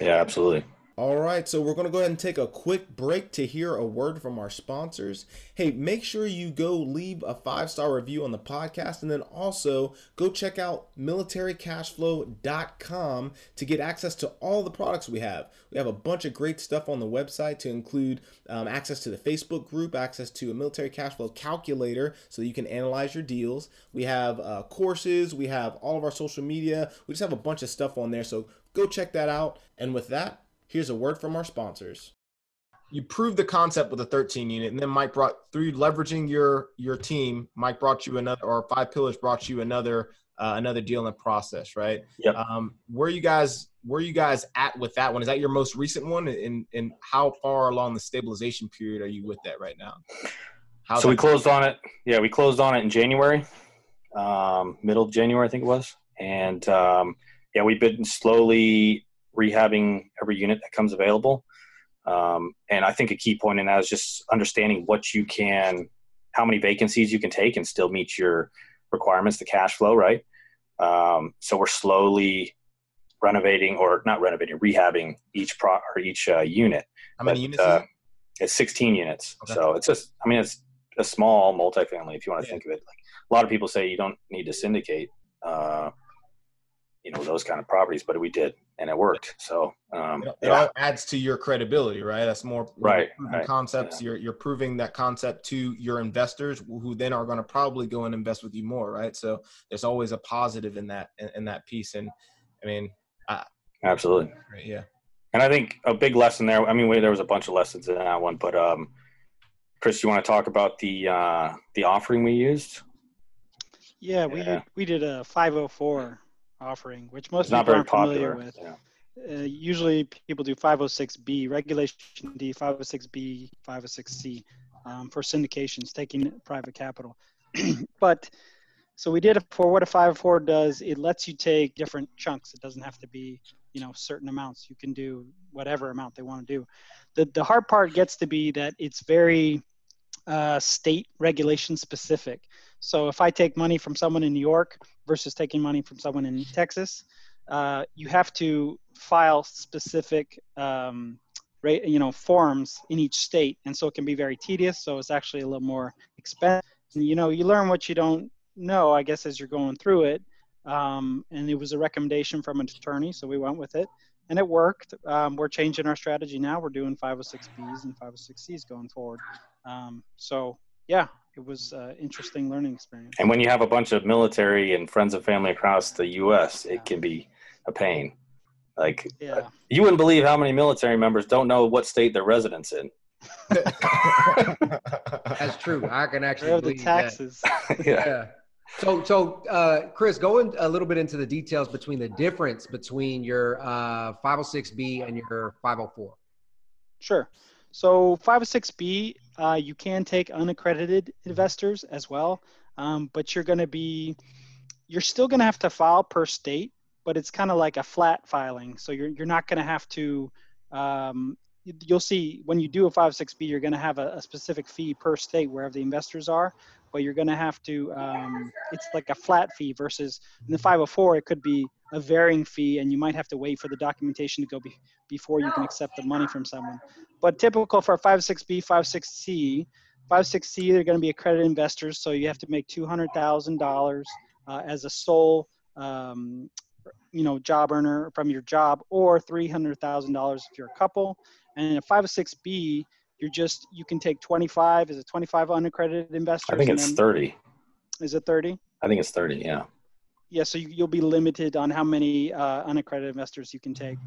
Speaker 1: Yeah, absolutely.
Speaker 2: All right, so we're going to go ahead and take a quick break to hear a word from our sponsors. Hey, make sure you go leave a five star review on the podcast and then also go check out militarycashflow.com to get access to all the products we have. We have a bunch of great stuff on the website to include um, access to the Facebook group, access to a military cash flow calculator so you can analyze your deals. We have uh, courses, we have all of our social media. We just have a bunch of stuff on there. So go check that out. And with that, Here's a word from our sponsors. You proved the concept with a 13 unit, and then Mike brought through leveraging your your team. Mike brought you another, or Five Pillars brought you another uh, another deal in the process, right?
Speaker 1: Yeah.
Speaker 2: Um, where you guys where you guys at with that one? Is that your most recent one? And and how far along the stabilization period are you with that right now?
Speaker 1: How's so we closed on it. Yeah, we closed on it in January, um, middle of January, I think it was, and um, yeah, we've been slowly rehabbing every unit that comes available. Um, and I think a key point in that is just understanding what you can, how many vacancies you can take and still meet your requirements, the cash flow, right? Um, so we're slowly renovating or not renovating, rehabbing each pro or each uh, unit.
Speaker 2: How many but, units? Uh,
Speaker 1: it's 16 units. Okay. So it's just, I mean, it's a small multifamily if you want to yeah. think of it. Like a lot of people say you don't need to syndicate, uh, you know, those kind of properties, but we did and it worked. So um,
Speaker 2: it, yeah. all adds to your credibility, right? That's more
Speaker 1: right. right.
Speaker 2: Concepts. Yeah. You're you're proving that concept to your investors, who then are going to probably go and invest with you more, right? So there's always a positive in that in, in that piece. And I mean, I,
Speaker 1: absolutely,
Speaker 2: right, yeah.
Speaker 1: And I think a big lesson there. I mean, there was a bunch of lessons in that one, but um, Chris, you want to talk about the uh, the offering we used?
Speaker 4: Yeah, we did, we did a 504 offering, which most people aren't familiar popular. with. Yeah. Uh, usually people do 506B, Regulation D, 506B, 506C um, for syndications, taking private capital. *clears throat* but so we did it for what a 504 does. It lets you take different chunks. It doesn't have to be, you know, certain amounts. You can do whatever amount they want to do. The, the hard part gets to be that it's very uh, state regulation specific. So if I take money from someone in New York versus taking money from someone in Texas, uh, you have to file specific um, you know, forms in each state, and so it can be very tedious. So it's actually a little more expensive. You know, you learn what you don't know, I guess, as you're going through it. Um, and it was a recommendation from an attorney, so we went with it, and it worked. Um, we're changing our strategy now. We're doing 506Bs and 506Cs going forward. Um, so yeah, it was an interesting learning experience.
Speaker 1: And when you have a bunch of military and friends and family across the U.S., it can be a pain. Like, yeah. You wouldn't believe how many military members don't know what state they're residents in. *laughs*
Speaker 3: That's true. I can actually
Speaker 4: They're the taxes. *laughs*
Speaker 1: yeah. yeah.
Speaker 3: So, so uh, Chris, going a little bit into the details between the difference between your uh, 506B and your 504.
Speaker 4: Sure. So 506B, uh, you can take unaccredited investors as well, um, but you're going to be, you're still going to have to file per state but it's kind of like a flat filing. So you're, you're not going to have to, um, you'll see when you do a 506B, you're going to have a, a, specific fee per state wherever the investors are, but you're going to have to, um, it's like a flat fee versus in the 504, it could be a varying fee and you might have to wait for the documentation to go be, before you can accept the money from someone. But typical for a 56B, 56C, 56C, they're going to be accredited investors, so you have to make $200,000 uh, as a sole um, you know job earner from your job or $300000 if you're a couple and in a 506b you're just you can take 25 is it 25 unaccredited investors
Speaker 1: i think it's 30
Speaker 4: is it 30
Speaker 1: i think it's 30 yeah
Speaker 4: yeah so you, will be limited on how many uh, unaccredited investors you can take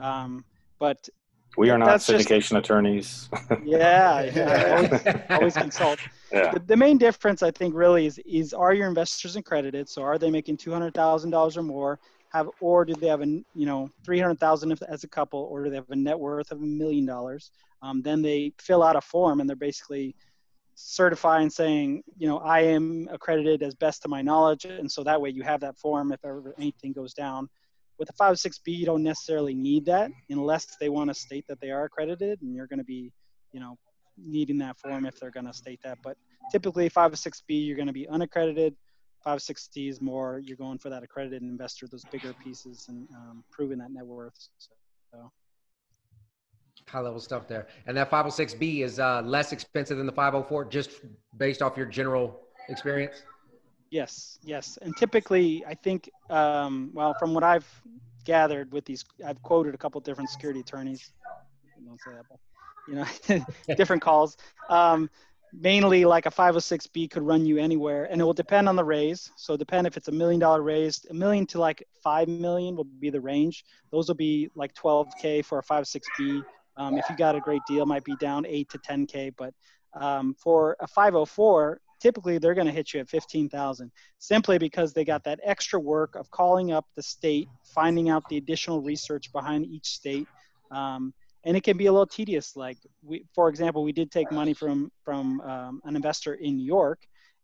Speaker 4: um, but
Speaker 1: we are not syndication just, attorneys. *laughs*
Speaker 4: yeah, yeah *laughs* always, always, consult. Yeah. The, the, main difference, I think, really is is are your investors accredited? So are they making two hundred thousand dollars or more? Have or do they have a you know 300000 as a couple or do they have a net worth of a million dollars? Um, then they fill out a form and they're basically certifying saying you know i am accredited as best to my knowledge. And so that way you have that form if ever anything goes down. With a 506b you don't necessarily need that unless they want to state that they are accredited and you're going to be you know needing that form if they're going to state that. But typically 506b you're going to be unaccredited 560 is more you're going for that accredited investor, those bigger pieces, and um, proving that net worth. So.
Speaker 3: High level stuff there. And that 506B is uh, less expensive than the 504 just based off your general experience?
Speaker 4: Yes, yes. And typically, I think, um, well, from what I've gathered with these, I've quoted a couple different security attorneys. Don't say that, but, you know, *laughs* different calls. Um, mainly like a 506b could run you anywhere and it will depend on the raise. So depend if it's a million dollar raise a million to like 5 million will be the range. Those will be like 12k for a 506b um, if you got a great deal might be down 8 to 10k but um, for a 504 typically they're going to hit you at 15000 simply because they got that extra work of calling up the state finding out the additional research behind each state. Um, and it can be a little tedious. Like we, for example, we did take money from from um, an investor in New York,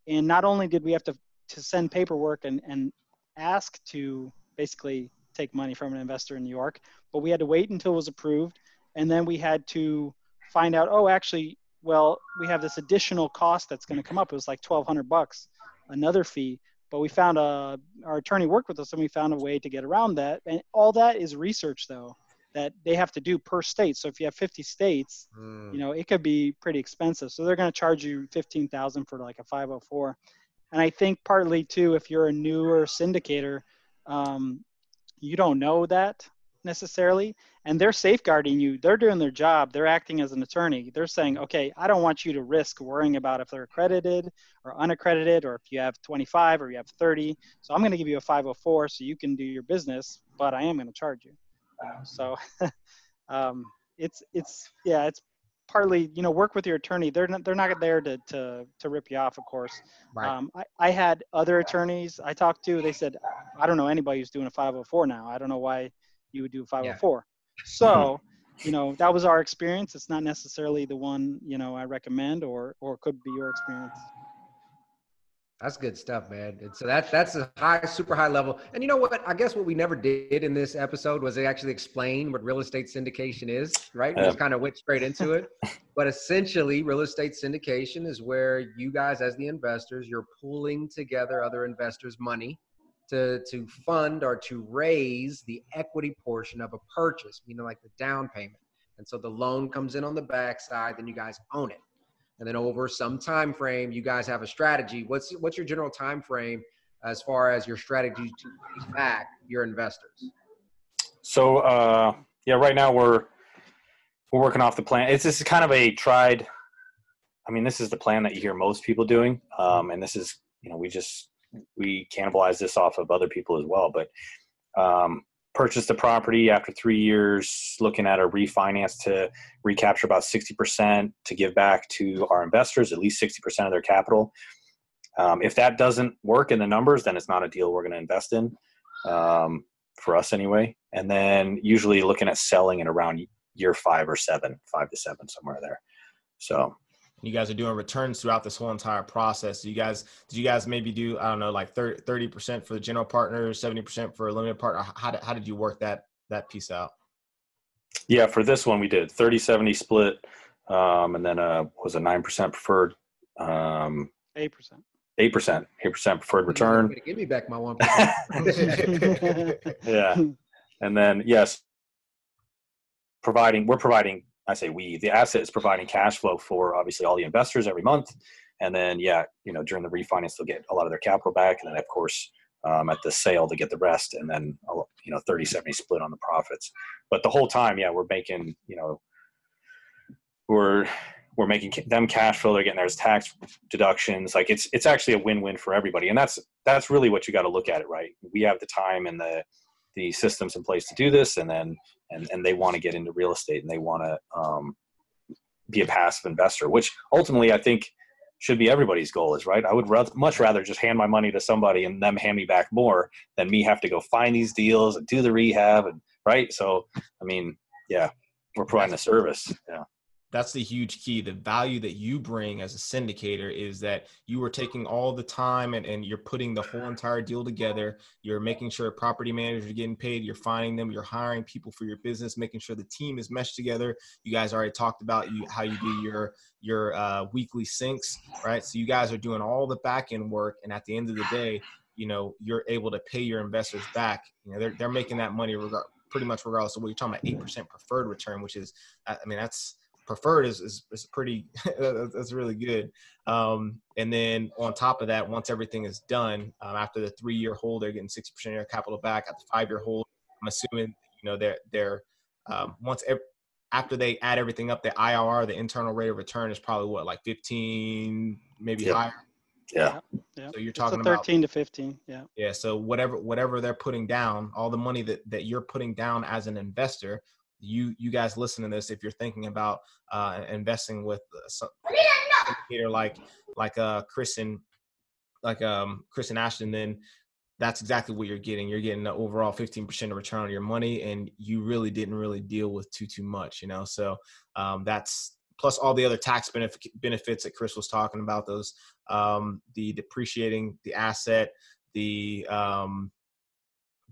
Speaker 4: and not only did we have to to send paperwork and and ask to basically take money from an investor in New York, but we had to wait until it was approved. and then we had to find out, oh, actually, well, we have this additional cost that's going to come up. It was like 1200 bucks, another fee. But we found a, our attorney worked with us and we found a way to get around that. And all that is research though, that they have to do per state. So if you have 50 states, mm. you know, it could be pretty expensive. So they're going to charge you 15,000 for like a 504. And I think partly too, if you're a newer syndicator, um, you don't know that necessarily and they're safeguarding you they're doing their job they're acting as an attorney they're saying okay i don't want you to risk worrying about if they're accredited or unaccredited or if you have 25 or you have 30 so i'm going to give you a 504 so you can do your business but i am going to charge you so *laughs* um, it's it's yeah it's partly you know work with your attorney. They're not they're not there to to to rip you off of course. Right. um, I, I had other attorneys i talked to. They said i don't know anybody who's doing a 504 now. I don't know why you would do a 504 yeah. so *laughs* you know that was our experience. It's not necessarily the one you know i recommend or or could be your experience
Speaker 3: that's good stuff, man. And so that that's a high, super high level. And you know what? I guess what we never did in this episode was actually explain what real estate syndication is, right? We just kind of went straight into it. *laughs* but essentially, real estate syndication is where you guys, as the investors, you're pooling together other investors' money to to fund or to raise the equity portion of a purchase, meaning like the down payment. And so the loan comes in on the backside, then you guys own it and then over some time frame you guys have a strategy. What's what's your general time frame as far as your strategy to back your investors?
Speaker 1: So uh, yeah right now we're we're working off the plan. It's is kind of a tried i mean this is the plan that you hear most people doing. Um, and this is you know we just we cannibalize this off of other people as well. But um, purchased the property after three years, looking at a refinance to recapture about 60% to give back to our investors, at least 60% of their capital. Um, if that doesn't work in the numbers, then it's not a deal we're going to invest in um, for us anyway. And then usually looking at selling in around year five or seven, five to seven, somewhere there. So
Speaker 2: you guys are doing returns throughout this whole entire process. You guys, did you guys maybe do, I don't know, like 30, percent for the general partner, 70% for a limited partner? How did, how did you work that, that piece out?
Speaker 1: Yeah, for this one we did 30, 70 split. Um, and then, uh, was a 9% preferred, um,
Speaker 4: 8%.
Speaker 1: 8%, 8% preferred return.
Speaker 3: Give me back my one. *laughs*
Speaker 1: yeah. And then, yes, providing, we're providing I say we, the asset is providing cash flow for obviously all the investors every month. And then, yeah, you know, during the refinance, they'll get a lot of their capital back. And then, of course, um, at the sale to get the rest. And then, you know, 30 70 split on the profits. But the whole time, yeah, we're making, you know, we're, we're making them cash flow. They're getting their tax deductions. Like it's, it's actually a win-win for everybody. And that's, that's really what you got to look at it, right? We have the time and the, the systems in place to do this and then and, and they want to get into real estate and they want to um, be a passive investor which ultimately i think should be everybody's goal is right? I would rather, much rather just hand my money to somebody and them hand me back more than me have to go find these deals and do the rehab and right? So i mean yeah we're providing a service yeah
Speaker 2: that's the huge key. The value that you bring as a syndicator is that you are taking all the time and, and you're putting the whole entire deal together. You're making sure property managers are getting paid. You're finding them. You're hiring people for your business, making sure the team is meshed together. You guys already talked about you, how you do your your uh, weekly syncs, right? So you guys are doing all the back end work, and at the end of the day, you know you're able to pay your investors back. You know they're they're making that money regard, pretty much regardless of what you're talking about. Eight percent preferred return, which is I mean that's preferred is, is, is pretty *laughs* that's really good um, and then on top of that once everything is done um, after the three year hold they're getting 60% of their capital back at the five year hold i'm assuming you know they're they're um, once ev- after they add everything up the irr the internal rate of return is probably what like 15 maybe yep. higher
Speaker 1: yeah.
Speaker 4: yeah. So you're talking 13 about 13 to 15. Yeah.
Speaker 2: Yeah. So whatever whatever they're putting down, all the money that, that you're putting down as an investor, you you guys listen to this if you're thinking about uh, investing with some indicator like like uh Chris and like um Chris and Ashton, then that's exactly what you're getting. You're getting the overall 15% of return on your money, and you really didn't really deal with too too much, you know. So um, that's plus all the other tax benefit, benefits that Chris was talking about. Those um, the depreciating the asset, the um,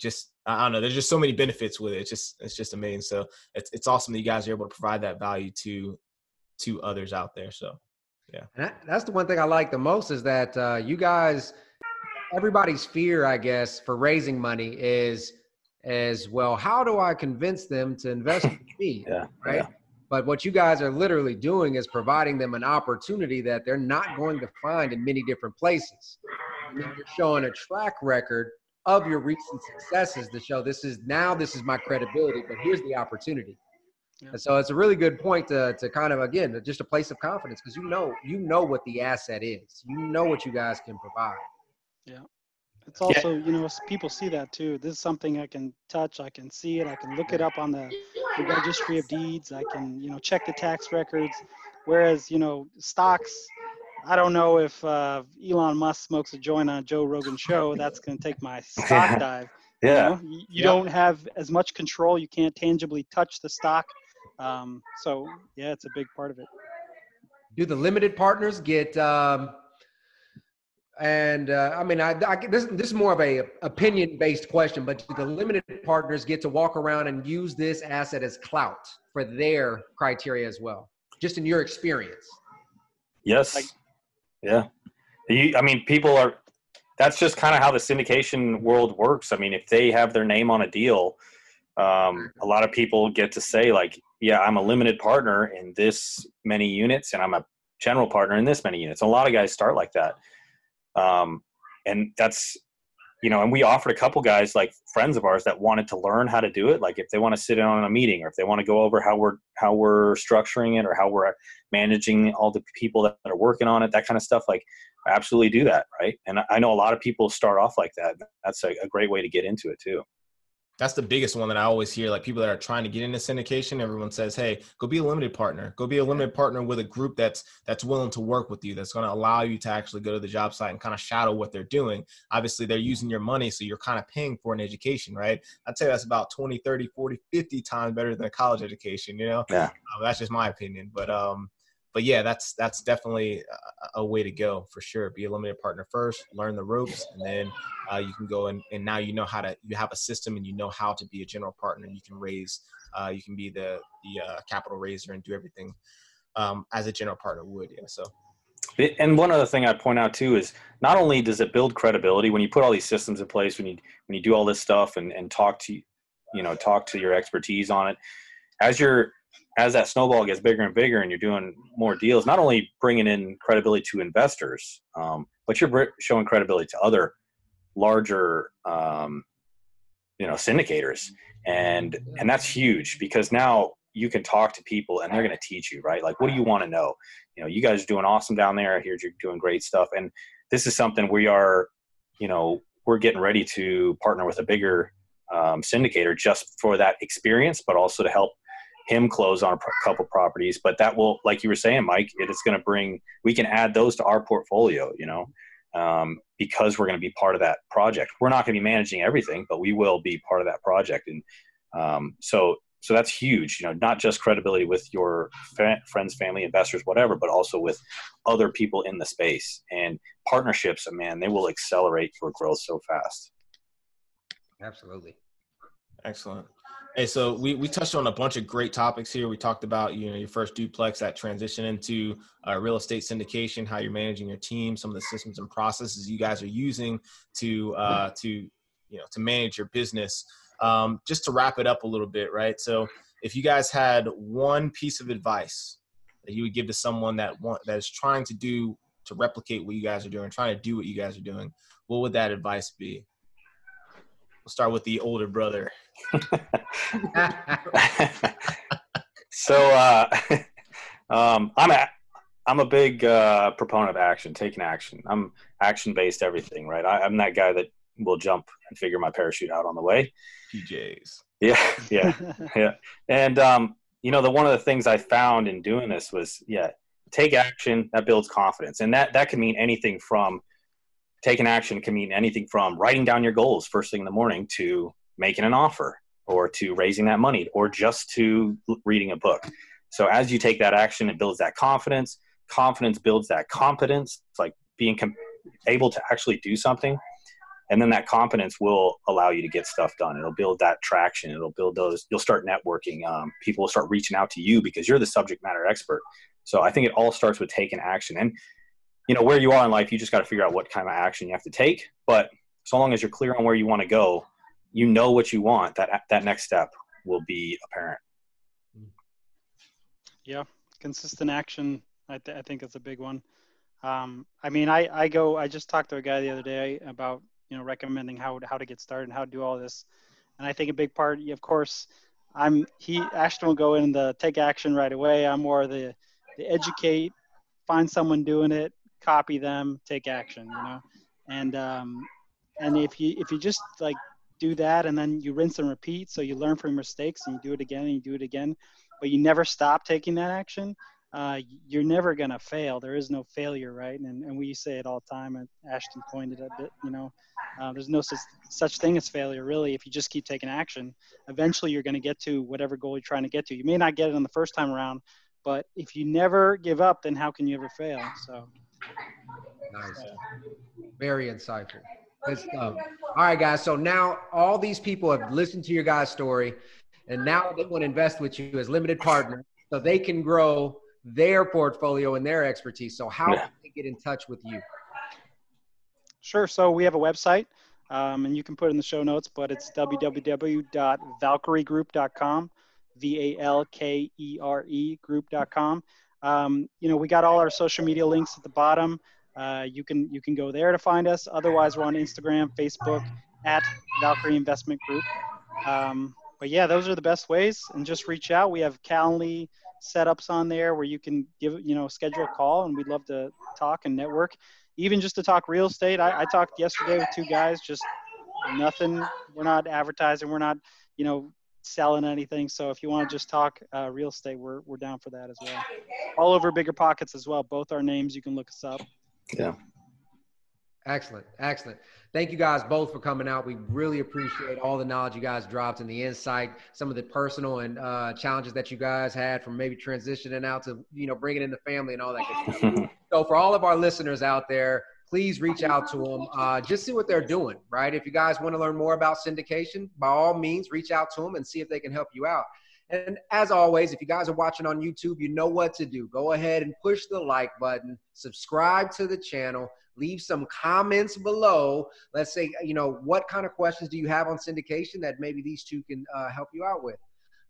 Speaker 2: just I don't know. There's just so many benefits with it. It's just it's just amazing. So it's it's awesome that you guys are able to provide that value to to others out there. So yeah,
Speaker 3: and that, that's the one thing I like the most is that uh, you guys, everybody's fear, I guess, for raising money is as well. How do I convince them to invest in me? *laughs*
Speaker 1: yeah,
Speaker 3: right.
Speaker 1: Yeah.
Speaker 3: But what you guys are literally doing is providing them an opportunity that they're not going to find in many different places. And then you're showing a track record of your recent successes to show this is now this is my credibility, but here's the opportunity. Yeah. And so it's a really good point to, to kind of again just a place of confidence because you know you know what the asset is. You know what you guys can provide.
Speaker 4: Yeah. It's also, yeah. you know, people see that too. This is something I can touch, I can see it, I can look it up on the, the registry of deeds, I can, you know, check the tax records. Whereas, you know, stocks, I don't know if uh, Elon Musk smokes a joint on Joe Rogan show. That's going to take my *laughs* stock dive.
Speaker 1: Yeah.
Speaker 4: You, know? you yeah. don't have as much control. You can't tangibly touch the stock. Um, so yeah, it's a big part of it.
Speaker 3: Do the limited partners get um, and uh, I mean, I, I, this, this is more of a opinion based question, but do the limited partners get to walk around and use this asset as clout for their criteria as well, just in your experience?
Speaker 1: Yes. Like, yeah. You, I mean, people are. That's just kind of how the syndication world works. I mean, if they have their name on a deal, um, a lot of people get to say like, "Yeah, I'm a limited partner in this many units, and I'm a general partner in this many units." A lot of guys start like that um, and that's you know and we offered a couple guys like friends of ours that wanted to learn how to do it like if they want to sit in on a meeting or if they want to go over how we're how we're structuring it or how we're managing all the people that are working on it that kind of stuff like absolutely do that right? And i know a lot of people start off like that. That's a, a great way to get into it too
Speaker 2: that's the biggest one that I always hear. Like people that are trying to get into syndication, everyone says, "Hey, go be a limited partner. Go be a limited partner with a group that's that's willing to work with you. That's going to allow you to actually go to the job site and kind of shadow what they're doing. Obviously, they're using your money, so you're kind of paying for an education, right? I'd say that's about 20, 30, 40, 50 times better than a college education. You know,
Speaker 1: yeah,
Speaker 2: uh, that's just my opinion. But um, but yeah, that's that's definitely a, a, way to go for sure. Be a limited partner first, learn the ropes, and then uh, you can go and, and now you know how to you have a system and you know how to be a general partner. You can raise, uh, you can be the the uh, capital raiser and do everything um, as a general partner would. Yeah, so.
Speaker 1: And one other thing I'd point out too is not only does it build credibility when you put all these systems in place, when you when you do all this stuff and, and talk to you know talk to your expertise on it, as you're as that snowball gets bigger and bigger and you're doing more deals, not only bringing in credibility to investors, um, but you're showing credibility to other larger, um, you know, syndicators. And, and that's huge because now you can talk to people and they're going to teach you, right? Like, what do you want to know? You know, you guys are doing awesome down there. I hear you're doing great stuff. And this is something we are, you know, we're getting ready to partner with a bigger um, syndicator just for that experience, but also to help him close on a couple properties but that will like you were saying mike it is going to bring we can add those to our portfolio you know um, because we're going to be part of that project. We're not going to be managing everything but we will be part of that project. And um, so so that's huge you know not just credibility with your fa- friends family investors whatever but also with other people in the space. And partnerships man they will accelerate your growth so fast.
Speaker 3: Absolutely.
Speaker 2: Excellent Hey, so we, we touched on a bunch of great topics here. We talked about you know your first duplex, that transition into uh, real estate syndication, how you're managing your team, some of the systems and processes you guys are using to uh, to you know to manage your business. Um, just to wrap it up a little bit, right? So if you guys had one piece of advice that you would give to someone that want that is trying to do to replicate what you guys are doing, trying to do what you guys are doing, what would that advice be? We'll start with the older brother.
Speaker 1: So uh, *laughs* um, I'm a I'm a big uh, proponent of action, taking action. I'm action based everything, right? I, am that guy that will jump and figure my parachute out on the way.
Speaker 2: PJs.
Speaker 1: Yeah, yeah, *laughs* yeah. And um, you know, the one of the things I found in doing this was, yeah, take action. That builds confidence, and that that can mean anything from taking action can mean anything from writing down your goals first thing in the morning to making an offer or to raising that money or just to reading a book. So as you take that action, it builds that confidence. Confidence builds that competence. It's like being com- able to actually do something. and then that competence will allow you to get stuff done it'll build that traction it'll build those you'll start networking um, people will start reaching out to you because you're the subject matter expert so i think it all starts with taking action and you know where you are in life you just got to figure out what kind of action you have to take but so long as you're clear on where you want to go you know what you want that that next step will be apparent.
Speaker 4: Yeah consistent action i, th- I think that's a big one. Um, i mean I, I go i just talked to a guy the other day about you know recommending how how to get started and how to do all this. And i think a big part of course i'm he ashton will go in the take action right away. I'm more the the educate find someone doing it copy them take action you know? And um and if you if you just like do that and then you rinse and repeat so you learn from your mistakes and you do it again and you do it again but you never stop taking that action uh, you're never going to fail. There is no failure right? And, and we say it all the time and ashton pointed a bit you know uh, there's no such, such thing as failure really. If you just keep taking action eventually you're going to get to whatever goal you're trying to get to. You may not get it on the first time around but if you never give up then how can you ever fail? So
Speaker 3: nice. very insightful Good stuff. All right, guys. So now all these people have listened to your guys' story, and now they want to invest with you as limited partner, so they can grow their portfolio and their expertise. So how can they get in touch with you?
Speaker 4: Sure. So we have a website, um, and you can put in the show notes, but it's www.valkyregroup.com, V-A-L-K-E-R-E group.com. Um, you know, we got all our social media links at the bottom. Uh, you can you can go there to find us. Otherwise, we're on Instagram, Facebook at Valkyrie Investment Group. Um, but yeah, those are the best ways. And just reach out. We have Calendly setups on there where you can give you know schedule a call, and we'd love to talk and network. Even just to talk real estate. I, I talked yesterday with two guys. Just nothing. We're not advertising. We're not you know selling anything. So if you want to just talk uh, real estate, we're, we're down for that as well. All over Bigger Pockets as well. Both our names, you can look us up.
Speaker 1: Yeah.
Speaker 3: Excellent. Excellent. Thank you guys both for coming out. We really appreciate all the knowledge you guys dropped and the insight, some of the personal and uh, challenges that you guys had from maybe transitioning out to, you know, bringing in the family and all that good stuff. *laughs* so for all of our listeners out there, please reach out to them. Uh, just see what they're doing, right? If you guys want to learn more about syndication, by all means, reach out to them and see if they can help you out. And as always, if you guys are watching on YouTube, you know what to do. Go ahead and push the like button, subscribe to the channel, leave some comments below. Let's say, you know, what kind of questions do you have on syndication that maybe these two can uh, help you out with?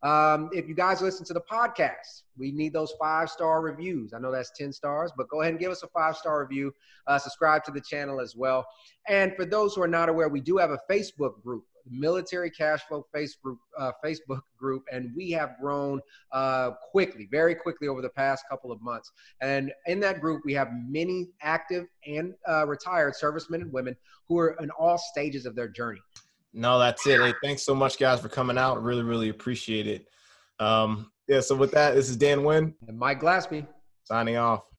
Speaker 3: Um, if you guys listen to the podcast, we need those five star reviews. I know that's 10 stars, but go ahead and give us a five star review. Uh, subscribe to the channel as well. And for those who are not aware, we do have a Facebook group military cash flow Facebook uh, Facebook group, and we have grown uh, quickly, very quickly over the past couple of months. And in that group, we have many active and uh, retired servicemen and women who are in all stages of their journey.
Speaker 2: No, that's it. Hey, thanks so much, guys, for coming out. Really, really appreciate it. Um, yeah. So with that, this is Dan Wynn
Speaker 3: and Mike Glaspie
Speaker 2: signing off.